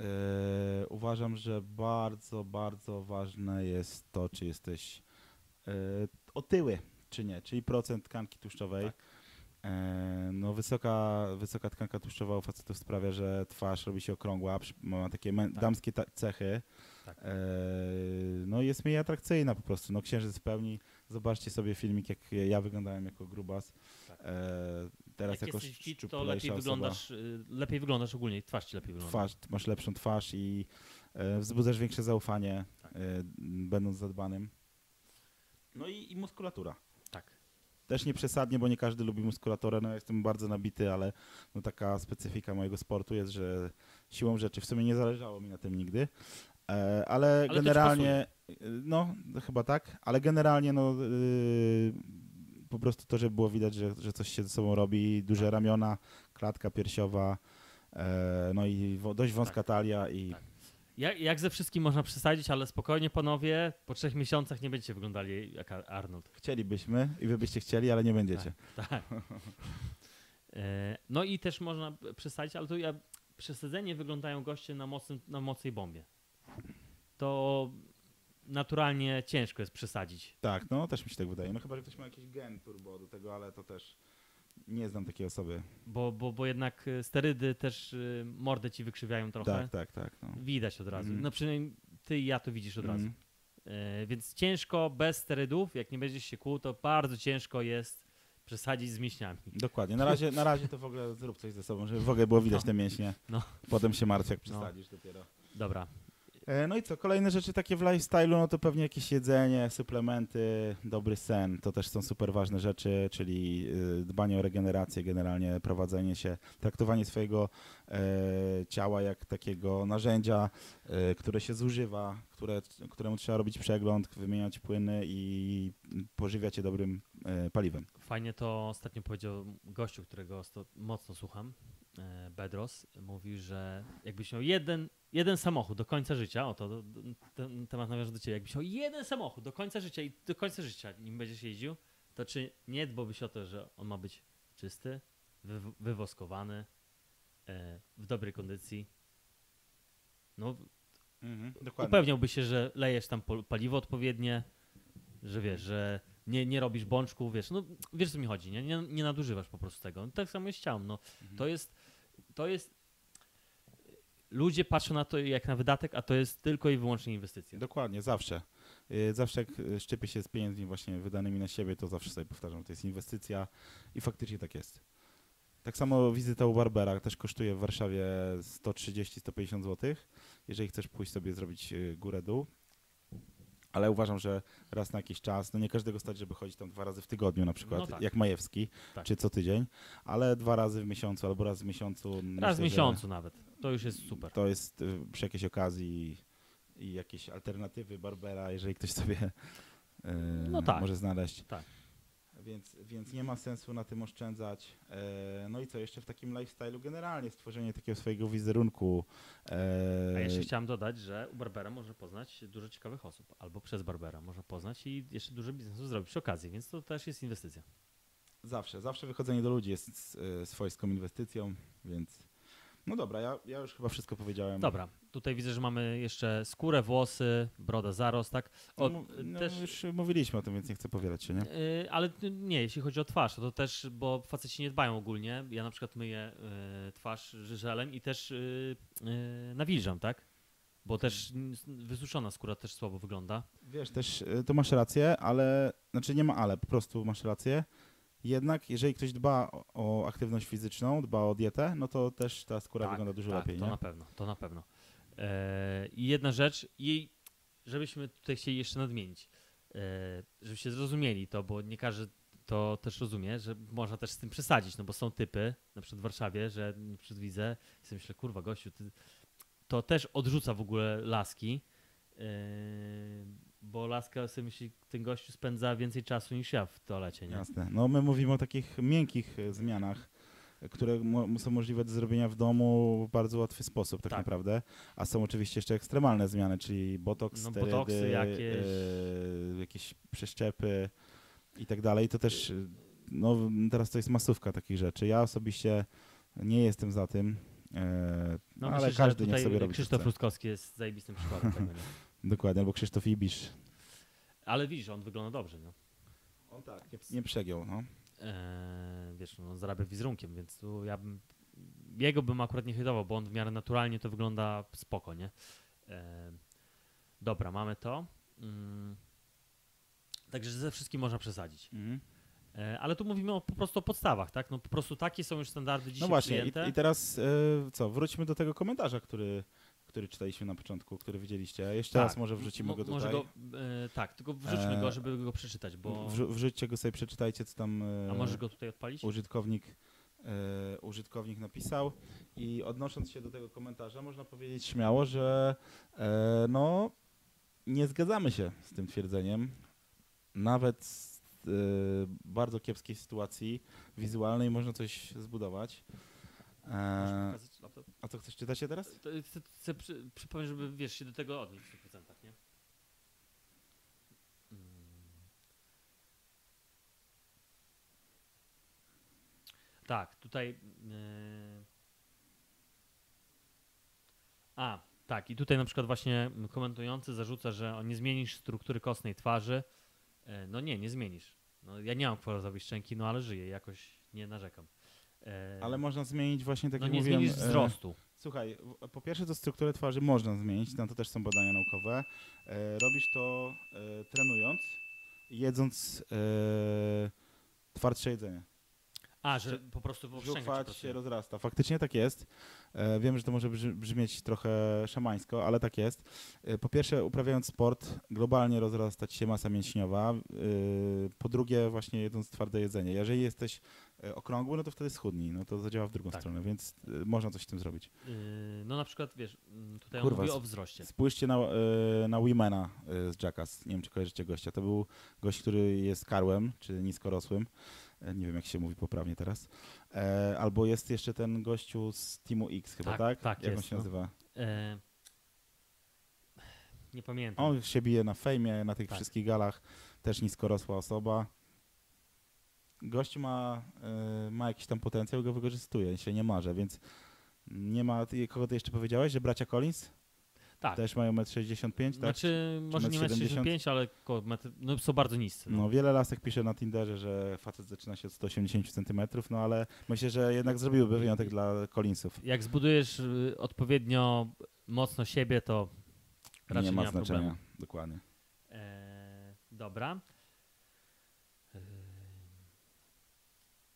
E, uważam, że bardzo, bardzo ważne jest to, czy jesteś e, otyły, czy nie, czyli procent tkanki tłuszczowej. Tak. E, no wysoka, wysoka tkanka tłuszczowa u facetów sprawia, że twarz robi się okrągła, ma takie Tak. damskie cechy. Tak. No jest mniej atrakcyjna po prostu. No księżyc w pełni. Zobaczcie sobie filmik, jak ja wyglądałem jako grubas. Tak. Teraz Jak jako jesteś fit, to lepiej osoba. wyglądasz, y, lepiej wyglądasz ogólnie, twarz ci lepiej wygląda. Twarz, masz lepszą twarz i e, wzbudzasz większe zaufanie, Tak. e, będąc zadbanym. No i, i muskulatura. Tak. Też nie przesadnie, bo nie każdy lubi muskulaturę. No ja jestem bardzo nabity, ale no taka specyfika mojego sportu jest, że siłą rzeczy w sumie nie zależało mi na tym nigdy. E, ale, ci generalnie, y, no chyba tak, ale generalnie no y, po prostu to, żeby było widać, że, że coś się ze sobą robi, duże Tak. ramiona, klatka piersiowa, e, no i wo, dość wąska Tak. talia i Tak. Jak, jak ze wszystkim można przesadzić, ale spokojnie panowie, po trzech miesiącach nie będziecie wyglądali jak Ar- Arnold. Chcielibyśmy i wy byście chcieli, ale nie będziecie. Tak. E, No i też można przesadzić, ale to ja, przesadzenie wyglądają goście na, mocnym, na mocnej bombie. To naturalnie ciężko jest przesadzić. Tak, no też mi się tak wydaje. No chyba, że ktoś ma jakiś gen turbo do tego, ale to też nie znam takiej osoby. Bo, bo, bo jednak e, sterydy też y, mordę ci wykrzywiają trochę. Tak, tak, tak. No. Widać od razu. Mhm. No przynajmniej ty i ja to widzisz od razu. Mhm. E, więc ciężko bez sterydów, jak nie będziesz się kłuł, to bardzo ciężko jest przesadzić z mięśniami. Dokładnie. Na razie, na razie to w ogóle zrób coś ze sobą, żeby w ogóle było widać No. te mięśnie. No. Potem się martw, jak No. przesadzisz dopiero. Dobra. E, No i co, kolejne rzeczy takie w lifestyle'u, no to pewnie jakieś jedzenie, suplementy, dobry sen, to też są super ważne rzeczy, czyli y, dbanie o regenerację, generalnie prowadzenie się, traktowanie swojego e, ciała jak takiego narzędzia, e, które się zużywa, które, któremu trzeba robić przegląd, wymieniać płyny i pożywiać je dobrym paliwem. Fajnie to ostatnio powiedział gościu, którego mocno słucham, e, Bedros. Mówi, że jakbyś miał jeden, jeden samochód do końca życia, o to ten temat nawiąże do ciebie, jakbyś miał jeden samochód do końca życia i do końca życia nim będziesz jeździł, to czy nie dbałbyś o to, że on ma być czysty, wy, wywoskowany, e, w dobrej kondycji? No, Dokładnie. upewniałby się, że lejesz tam paliwo odpowiednie, że wiesz, że nie, nie robisz bączków, wiesz, no wiesz co mi chodzi, nie? nie? Nie nadużywasz po prostu tego. Tak samo jest ciałem, no. Mhm. To jest, to jest, ludzie patrzą na to jak na wydatek, a to jest tylko i wyłącznie inwestycja. Dokładnie, zawsze. Y, Zawsze jak y, szczypię się z pieniędzmi właśnie wydanymi na siebie, to zawsze sobie powtarzam, to jest inwestycja i faktycznie tak jest. Tak samo wizyta u Barbera też kosztuje w Warszawie 130-150 zł, jeżeli chcesz pójść sobie zrobić y, górę-dół. Ale uważam, że raz na jakiś czas, no nie każdego stać, żeby chodzić tam dwa razy w tygodniu na przykład, No tak. jak Majewski, Tak. czy co tydzień, ale dwa razy w miesiącu albo raz w miesiącu. Raz w miesiącu nawet. To już jest super. to jest y, przy jakiejś okazji i jakieś alternatywy Barbera, jeżeli ktoś sobie y, No tak. może znaleźć. Tak. Więc, więc nie ma sensu na tym oszczędzać. E, no i co, jeszcze w takim lifestyle'u generalnie stworzenie takiego swojego wizerunku. E, A jeszcze chciałem dodać, że u Barbera można poznać dużo ciekawych osób, albo przez Barbera można poznać i jeszcze dużo biznesu zrobić przy okazji, więc to też jest inwestycja. Zawsze, zawsze wychodzenie do ludzi jest y, swojską inwestycją, więc no dobra, ja, ja już chyba wszystko powiedziałem. Dobra, tutaj widzę, że mamy jeszcze skórę, włosy, broda, zarost, tak? O, no, no, też, Już mówiliśmy o tym, więc nie chcę powielać się, nie? y, ale nie, jeśli chodzi o twarz, to też, bo faceci nie dbają ogólnie. Ja na przykład myję y, twarz żelem i też y, y, nawilżam, tak? Bo też wysuszona skóra też słabo wygląda. Wiesz, też y, to masz rację, ale znaczy nie ma ale, po prostu masz rację. Jednak jeżeli ktoś dba o, aktywność fizyczną, dba o dietę, no to też ta skóra Tak, wygląda dużo tak, lepiej, to nie? na pewno, to na pewno. E, I jedna rzecz, żebyśmy tutaj chcieli jeszcze nadmienić, e, żebyście zrozumieli to, bo nie każdy to też rozumie, że można też z tym przesadzić, no bo są typy, na przykład w Warszawie, że na przykład widzę i sobie myślę, kurwa gościu, to też odrzuca w ogóle laski, e, bo laska sobie myśli, ten gościu spędza więcej czasu niż ja w toalecie, nie? Jasne. No my mówimy o takich miękkich e, zmianach, które mo- są możliwe do zrobienia w domu w bardzo łatwy sposób tak, Tak. naprawdę. A są oczywiście jeszcze ekstremalne zmiany, czyli botoks, No, sterydy, botoksy jakieś. e, jakieś przeszczepy i tak dalej. To też, e, no teraz to jest masówka takich rzeczy. Ja osobiście nie jestem za tym, e, No ale myślę, każdy niech sobie robi Krzysztof. Ruskowski jest zajebistym przykładem tego? Dokładnie, albo Krzysztof Ibisz. Ale widzisz, on wygląda dobrze, no. On tak, nie, nie przegiął, no. Eee, wiesz, no, on zarabia wizerunkiem, więc tu ja bym, jego bym akurat nie hejtował, bo on w miarę naturalnie to wygląda spoko, nie? Eee, dobra, mamy to. Mm. Także ze wszystkim można przesadzić. Eee, ale tu mówimy o, po prostu o podstawach, tak? No po prostu takie są już standardy dzisiaj No właśnie, przyjęte. i, i teraz e, co, wróćmy do tego komentarza, który, który czytaliśmy na początku, który widzieliście. Jeszcze Tak. raz może wrzucimy Mo- go tutaj. Może go, e, tak, tylko wrzućmy Eee, go, żeby go przeczytać, bo... Wrzu- wrzućcie go sobie, przeczytajcie, co tam e, A możesz go tutaj odpalić? użytkownik, e, użytkownik napisał. I odnosząc się do tego komentarza, można powiedzieć śmiało, że e, no, nie zgadzamy się z tym twierdzeniem. Nawet z e, bardzo kiepskiej sytuacji wizualnej można coś zbudować. E, pokazać? To, A co, chcesz czytać się teraz? to chcę, chcę przy, przypomnieć, żeby wiesz, się do tego odnieść w 100%, nie? Mm. Tak, tutaj. Yy... A, tak, i tutaj na przykład właśnie komentujący zarzuca, że nie zmienisz struktury kostnej twarzy. E, No nie, nie zmienisz. No, ja nie mam kwarazowej szczęki, no ale żyję, jakoś nie narzekam. E, Ale można zmienić właśnie tak no jak nie mówiłem. zmienisz e, wzrostu. Słuchaj, po pierwsze to strukturę twarzy można zmienić, na to też są badania naukowe. E, robisz to trenując, jedząc twardsze jedzenie. A, że po prostu ci się rozrasta. Faktycznie tak jest. E, wiem, że to może brzmieć trochę szamańsko, ale tak jest. E, po pierwsze, uprawiając sport, globalnie rozrasta ci się masa mięśniowa. E, po drugie, właśnie jedząc twarde jedzenie. Jeżeli jesteś okrągły, no to wtedy schudnij. No to zadziała w drugą Tak. stronę, więc e, można coś z tym zrobić. Yy, no na przykład, wiesz, mm, tutaj Kurwa, on mówi o wzroście. Spójrzcie na, e, na Wimena e, z Jackass. Nie wiem, czy kojarzycie gościa. To był gość, który jest karłem, czy niskorosłym. E, Nie wiem, jak się mówi poprawnie teraz. E, albo jest jeszcze ten gościu z Teamu X chyba, Tak, tak? tak, Jak on jest, się no. nazywa? E, nie pamiętam. On się bije na fejmie, na tych Tak. wszystkich galach. Też niskorosła osoba. Gość ma, e, ma jakiś tam potencjał i go wykorzystuje. Się nie marze, więc nie ma... Kogo ty jeszcze powiedziałeś, że bracia Collins? tak. Też mają 1,65 m, tak? Znaczy, może nie metr 1,75 ale metr, no, są bardzo niscy. No. No, wiele lasek pisze na Tinderze, że facet zaczyna się od 180 cm, no ale myślę, że jednak zrobiłby wyjątek dla Collinsów. Jak zbudujesz y, odpowiednio mocno siebie, to raczej nie nie ma ma, znaczenia, problemu. dokładnie. E, dobra.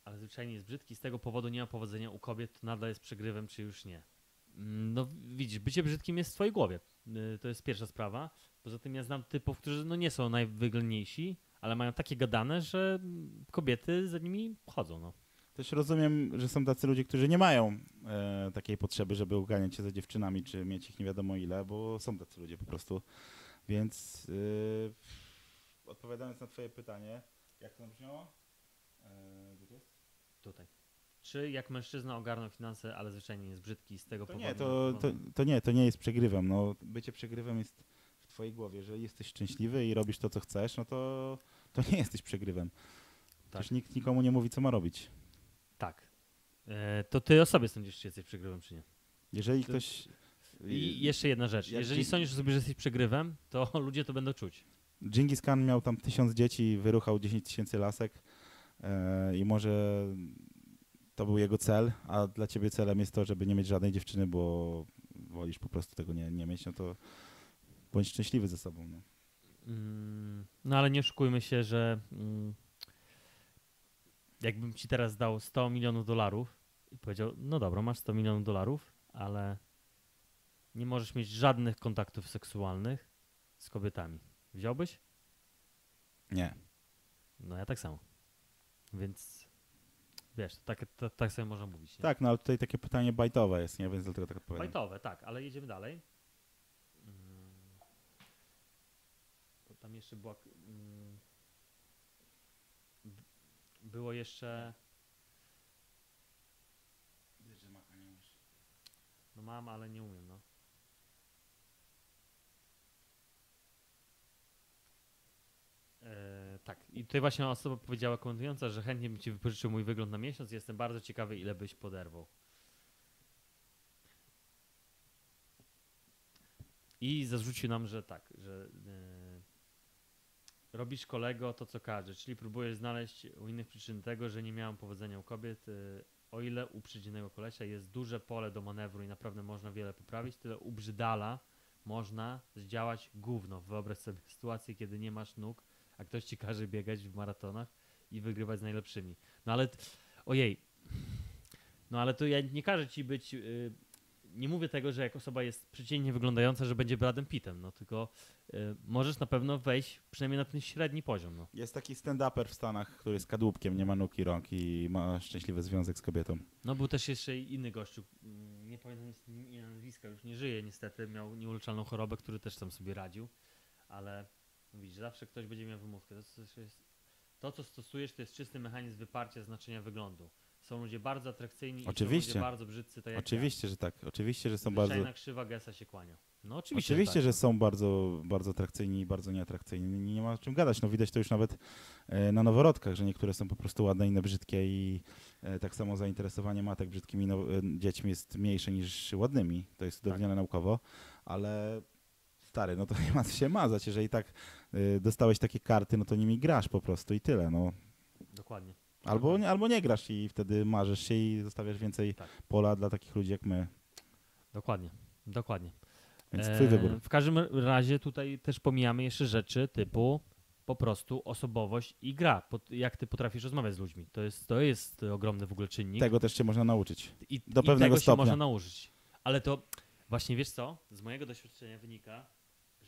Ale zwyczajnie jest brzydki, z tego powodu nie ma powodzenia u kobiet, to nadal jest przegrywem, czy już nie. Mm, No widzisz, bycie brzydkim jest w twojej głowie. Y, To jest pierwsza sprawa. Poza tym ja znam typów, którzy no nie są najwygodniejsi, ale mają takie gadane, że kobiety za nimi chodzą. No. Też rozumiem, że są tacy ludzie, którzy nie mają e, takiej potrzeby, żeby uganiać się za dziewczynami, czy mieć ich nie wiadomo ile, bo są tacy ludzie po prostu. Więc e, odpowiadając na twoje pytanie, jak to brzmiało? E, gdzie to jest? Tutaj. Czy jak mężczyzna ogarnął finanse, ale zwyczajnie jest brzydki z tego To powodu? nie, to, no, to, to nie, to nie jest przegrywem. No, bycie przegrywem jest w twojej głowie. Jeżeli jesteś szczęśliwy i robisz to, co chcesz, no to, to nie jesteś przegrywem. Tak. Przecież nikt nikomu nie mówi, co ma robić. Tak. E, to ty o sobie sądzisz, czy jesteś przegrywem, czy nie? Jeżeli To- ktoś... I jeszcze jedna rzecz. jak Jeżeli ci- sądzisz sobie, że jesteś przegrywem, to ludzie to będą czuć. Dżingis Khan miał tam tysiąc dzieci, wyruchał 10 tysięcy lasek i może to był jego cel, a dla ciebie celem jest to, żeby nie mieć żadnej dziewczyny, bo wolisz po prostu tego nie, nie mieć, no to bądź szczęśliwy ze sobą. No. Mm, no ale nie oszukujmy się, że mm, jakbym ci teraz dał 100 milionów dolarów i powiedział, no dobra, masz 100 milionów dolarów, ale nie możesz mieć żadnych kontaktów seksualnych z kobietami. Wziąłbyś? Nie. No ja tak samo. Więc wiesz, to tak, to, tak sobie można mówić. Nie? Tak, no ale tutaj takie pytanie bajtowe jest, nie? Więc dlatego tak odpowiadam. Fajtowe, tak, ale jedziemy dalej. Mm. Bo Tam jeszcze była. mm, Było jeszcze. No mam, ale nie umiem, no. E, tak, i tutaj właśnie osoba powiedziała komentująca, że chętnie bym ci wypożyczył mój wygląd na miesiąc. Jestem bardzo ciekawy, ile byś poderwał. I zarzucił nam, że tak, że e, robisz kolego to, co każe, czyli próbujesz znaleźć u innych przyczyn tego, że nie miałem powodzenia u kobiet. E, o ile u przeciwnego kolesia jest duże pole do manewru i naprawdę można wiele poprawić, tyle u brzydala można zdziałać gówno. Wyobraź sobie sytuację, kiedy nie masz nóg, a ktoś ci każe biegać w maratonach i wygrywać z najlepszymi. No ale, ojej, no ale to ja nie każę ci być, y, nie mówię tego, że jak osoba jest przeciętnie wyglądająca, że będzie Bradem Pittem, no tylko y, możesz na pewno wejść przynajmniej na ten średni poziom, no. Jest taki stand-uper w Stanach, który jest kadłubkiem, nie ma nóg i rąk i ma szczęśliwy związek z kobietą. No był też jeszcze inny gościu, nie pamiętam nazwiska, już nie żyje niestety, miał nieuleczalną chorobę, który też tam sobie radził, ale widzisz, zawsze ktoś będzie miał wymówkę. To, co jest, to, co stosujesz, to jest czysty mechanizm wyparcia znaczenia wyglądu. Są ludzie bardzo atrakcyjni i Oczywiście. są ludzie bardzo brzydcy, tak Oczywiście, że tak. Oczywiście, że są ja. bardzo... Zwyczajna krzywa Gesa się kłania. No oczywiście, Oczywiście, tak. że są bardzo, bardzo atrakcyjni i bardzo nieatrakcyjni. Nie ma o czym gadać. No widać to już nawet e, na noworodkach, że niektóre są po prostu ładne, inne brzydkie i e, tak samo zainteresowanie matek brzydkimi no, e, dziećmi jest mniejsze niż ładnymi. To jest udowodnione naukowo, ale stary, no to nie ma co się mazać. Jeżeli tak dostałeś takie karty, no to nimi grasz po prostu i tyle. No. Dokładnie. Albo, nie- albo nie grasz i wtedy marzysz się i zostawiasz więcej Tak. pola dla takich ludzi jak my. Dokładnie. Dokładnie. Więc E, twój wybór. W każdym razie tutaj też pomijamy jeszcze rzeczy typu po prostu osobowość i gra. Jak ty potrafisz rozmawiać z ludźmi. To jest, to jest ogromny w ogóle czynnik. Tego też cię można nauczyć. I, do i pewnego tego się stopnia. można nauczyć. Ale to właśnie wiesz co? Z mojego doświadczenia wynika,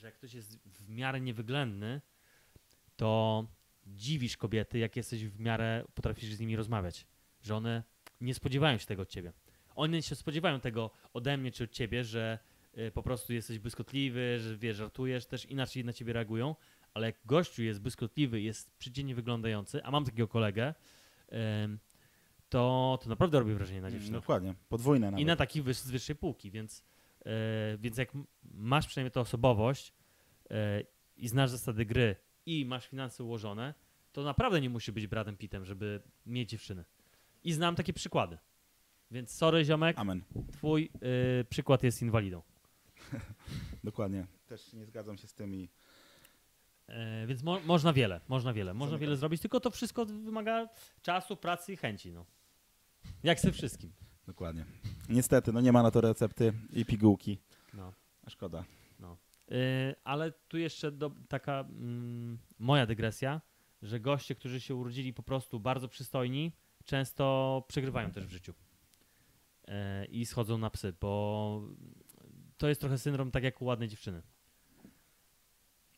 że jak ktoś jest w miarę niewyględny, to dziwisz kobiety, jak jesteś w miarę, potrafisz z nimi rozmawiać. Że one nie spodziewają się tego od ciebie. One się spodziewają tego ode mnie czy od ciebie, że y, po prostu jesteś błyskotliwy, że wiesz, żartujesz, też inaczej na ciebie reagują. Ale jak gościu jest błyskotliwy, jest przydzielnie wyglądający, a mam takiego kolegę, ym, to, to naprawdę robi wrażenie na dziewczynach. Dokładnie. Podwójne nawet. I na taki wyż, z wyższej półki, więc, więc jak masz przynajmniej tę osobowość e, i znasz zasady gry i masz finanse ułożone, to naprawdę nie musi być Bradem Pittem, żeby mieć dziewczyny. I znam takie przykłady. Więc sorry ziomek, Amen. twój e, przykład jest inwalidą. Dokładnie. Też nie zgadzam się z tym i E, więc mo można wiele, można wiele, można wiele zrobić, tylko to wszystko wymaga czasu, pracy i chęci. No. Jak ze wszystkim. Dokładnie. Niestety, no nie ma na to recepty i pigułki. No. Szkoda. Yy, ale tu jeszcze do, taka mm, moja dygresja, że goście, którzy się urodzili po prostu bardzo przystojni, często przegrywają też w życiu. Yy, I schodzą na psy, bo to jest trochę syndrom tak jak u ładnej dziewczyny.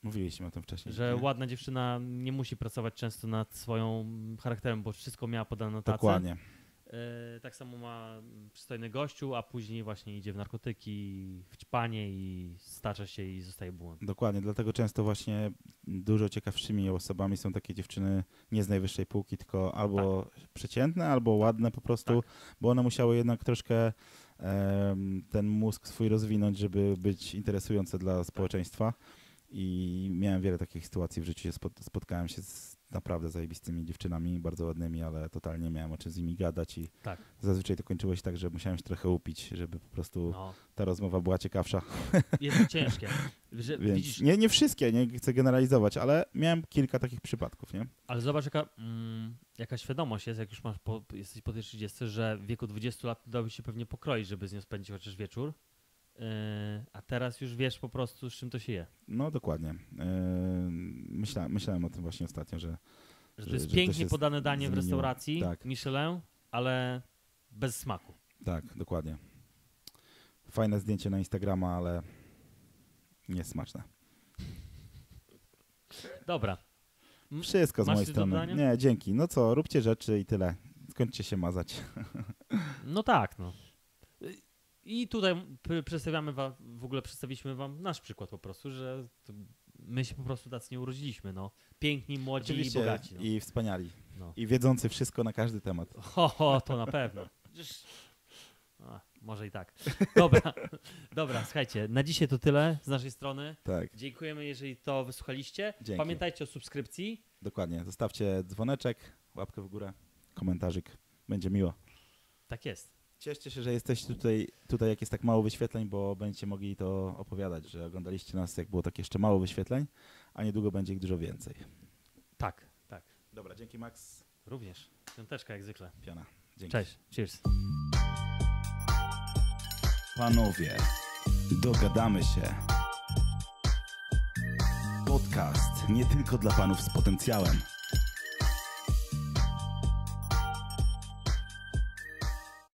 Mówiliśmy o tym wcześniej. Że nie? ładna dziewczyna nie musi pracować często nad swoją charakterem, bo wszystko miała podane na tacy. Dokładnie. Yy, tak samo ma przystojny gościu, a później właśnie idzie w narkotyki, w ćpanie i stacza się i zostaje bułą. Dokładnie. Dlatego często właśnie dużo ciekawszymi osobami są takie dziewczyny nie z najwyższej półki, tylko albo przeciętne, albo ładne po prostu, bo one musiały jednak troszkę em, ten mózg swój rozwinąć, żeby być interesujące dla społeczeństwa. I miałem wiele takich sytuacji w życiu. Spot- Spotkałem się z naprawdę zajebistymi dziewczynami, bardzo ładnymi, ale totalnie nie miałem o czym z nimi gadać i Tak. zazwyczaj to kończyło się tak, że musiałem się trochę upić, żeby po prostu No, ta rozmowa była ciekawsza. jest to ciężkie. Że, Więc widzisz, nie, nie wszystkie, nie chcę generalizować, ale miałem kilka takich przypadków, nie? ale zobacz, jaka, mm, jaka świadomość jest, jak już masz po, jesteś po tej 30, że w wieku 20 lat dałoby się pewnie pokroić, żeby z nią spędzić chociaż wieczór. Yy, a teraz już wiesz po prostu, z czym to się je. No dokładnie. Myśla, myślałem o tym właśnie ostatnio, że Że Że- to jest że to pięknie się podane danie w zmieniło. restauracji, Tak. Michelin, ale bez smaku. tak, dokładnie. Fajne zdjęcie na Instagrama, ale niesmaczne. Dobra. Wszystko z Masz mojej strony. Nie, dzięki. No co, róbcie rzeczy i tyle. Skończcie się mazać. No tak, no. I tutaj przedstawiamy wam, w ogóle przedstawiliśmy wam nasz przykład po prostu, że my się po prostu tacy nie urodziliśmy, no. Piękni, młodzi i bogaci. No. i wspaniali. No. I wiedzący wszystko na każdy temat. Ho, ho, to na pewno. A, może i tak. Dobra, dobra, słuchajcie, na dzisiaj to tyle z naszej strony. Tak, Dziękujemy, jeżeli to wysłuchaliście. Dzięki. Pamiętajcie o subskrypcji. dokładnie. Zostawcie dzwoneczek, łapkę w górę, komentarzyk. Będzie miło. Tak jest. Cieszcie się, że jesteście tutaj, tutaj, jak jest tak mało wyświetleń, bo będziecie mogli to opowiadać, że oglądaliście nas, jak było tak jeszcze mało wyświetleń, a niedługo będzie ich dużo więcej. Tak, tak. Dobra, dzięki Max. Również. Piąteczka jak zwykle. Piana. Dzięki. Cześć. Cheers. Panowie, dogadamy się. Podcast nie tylko dla panów z potencjałem.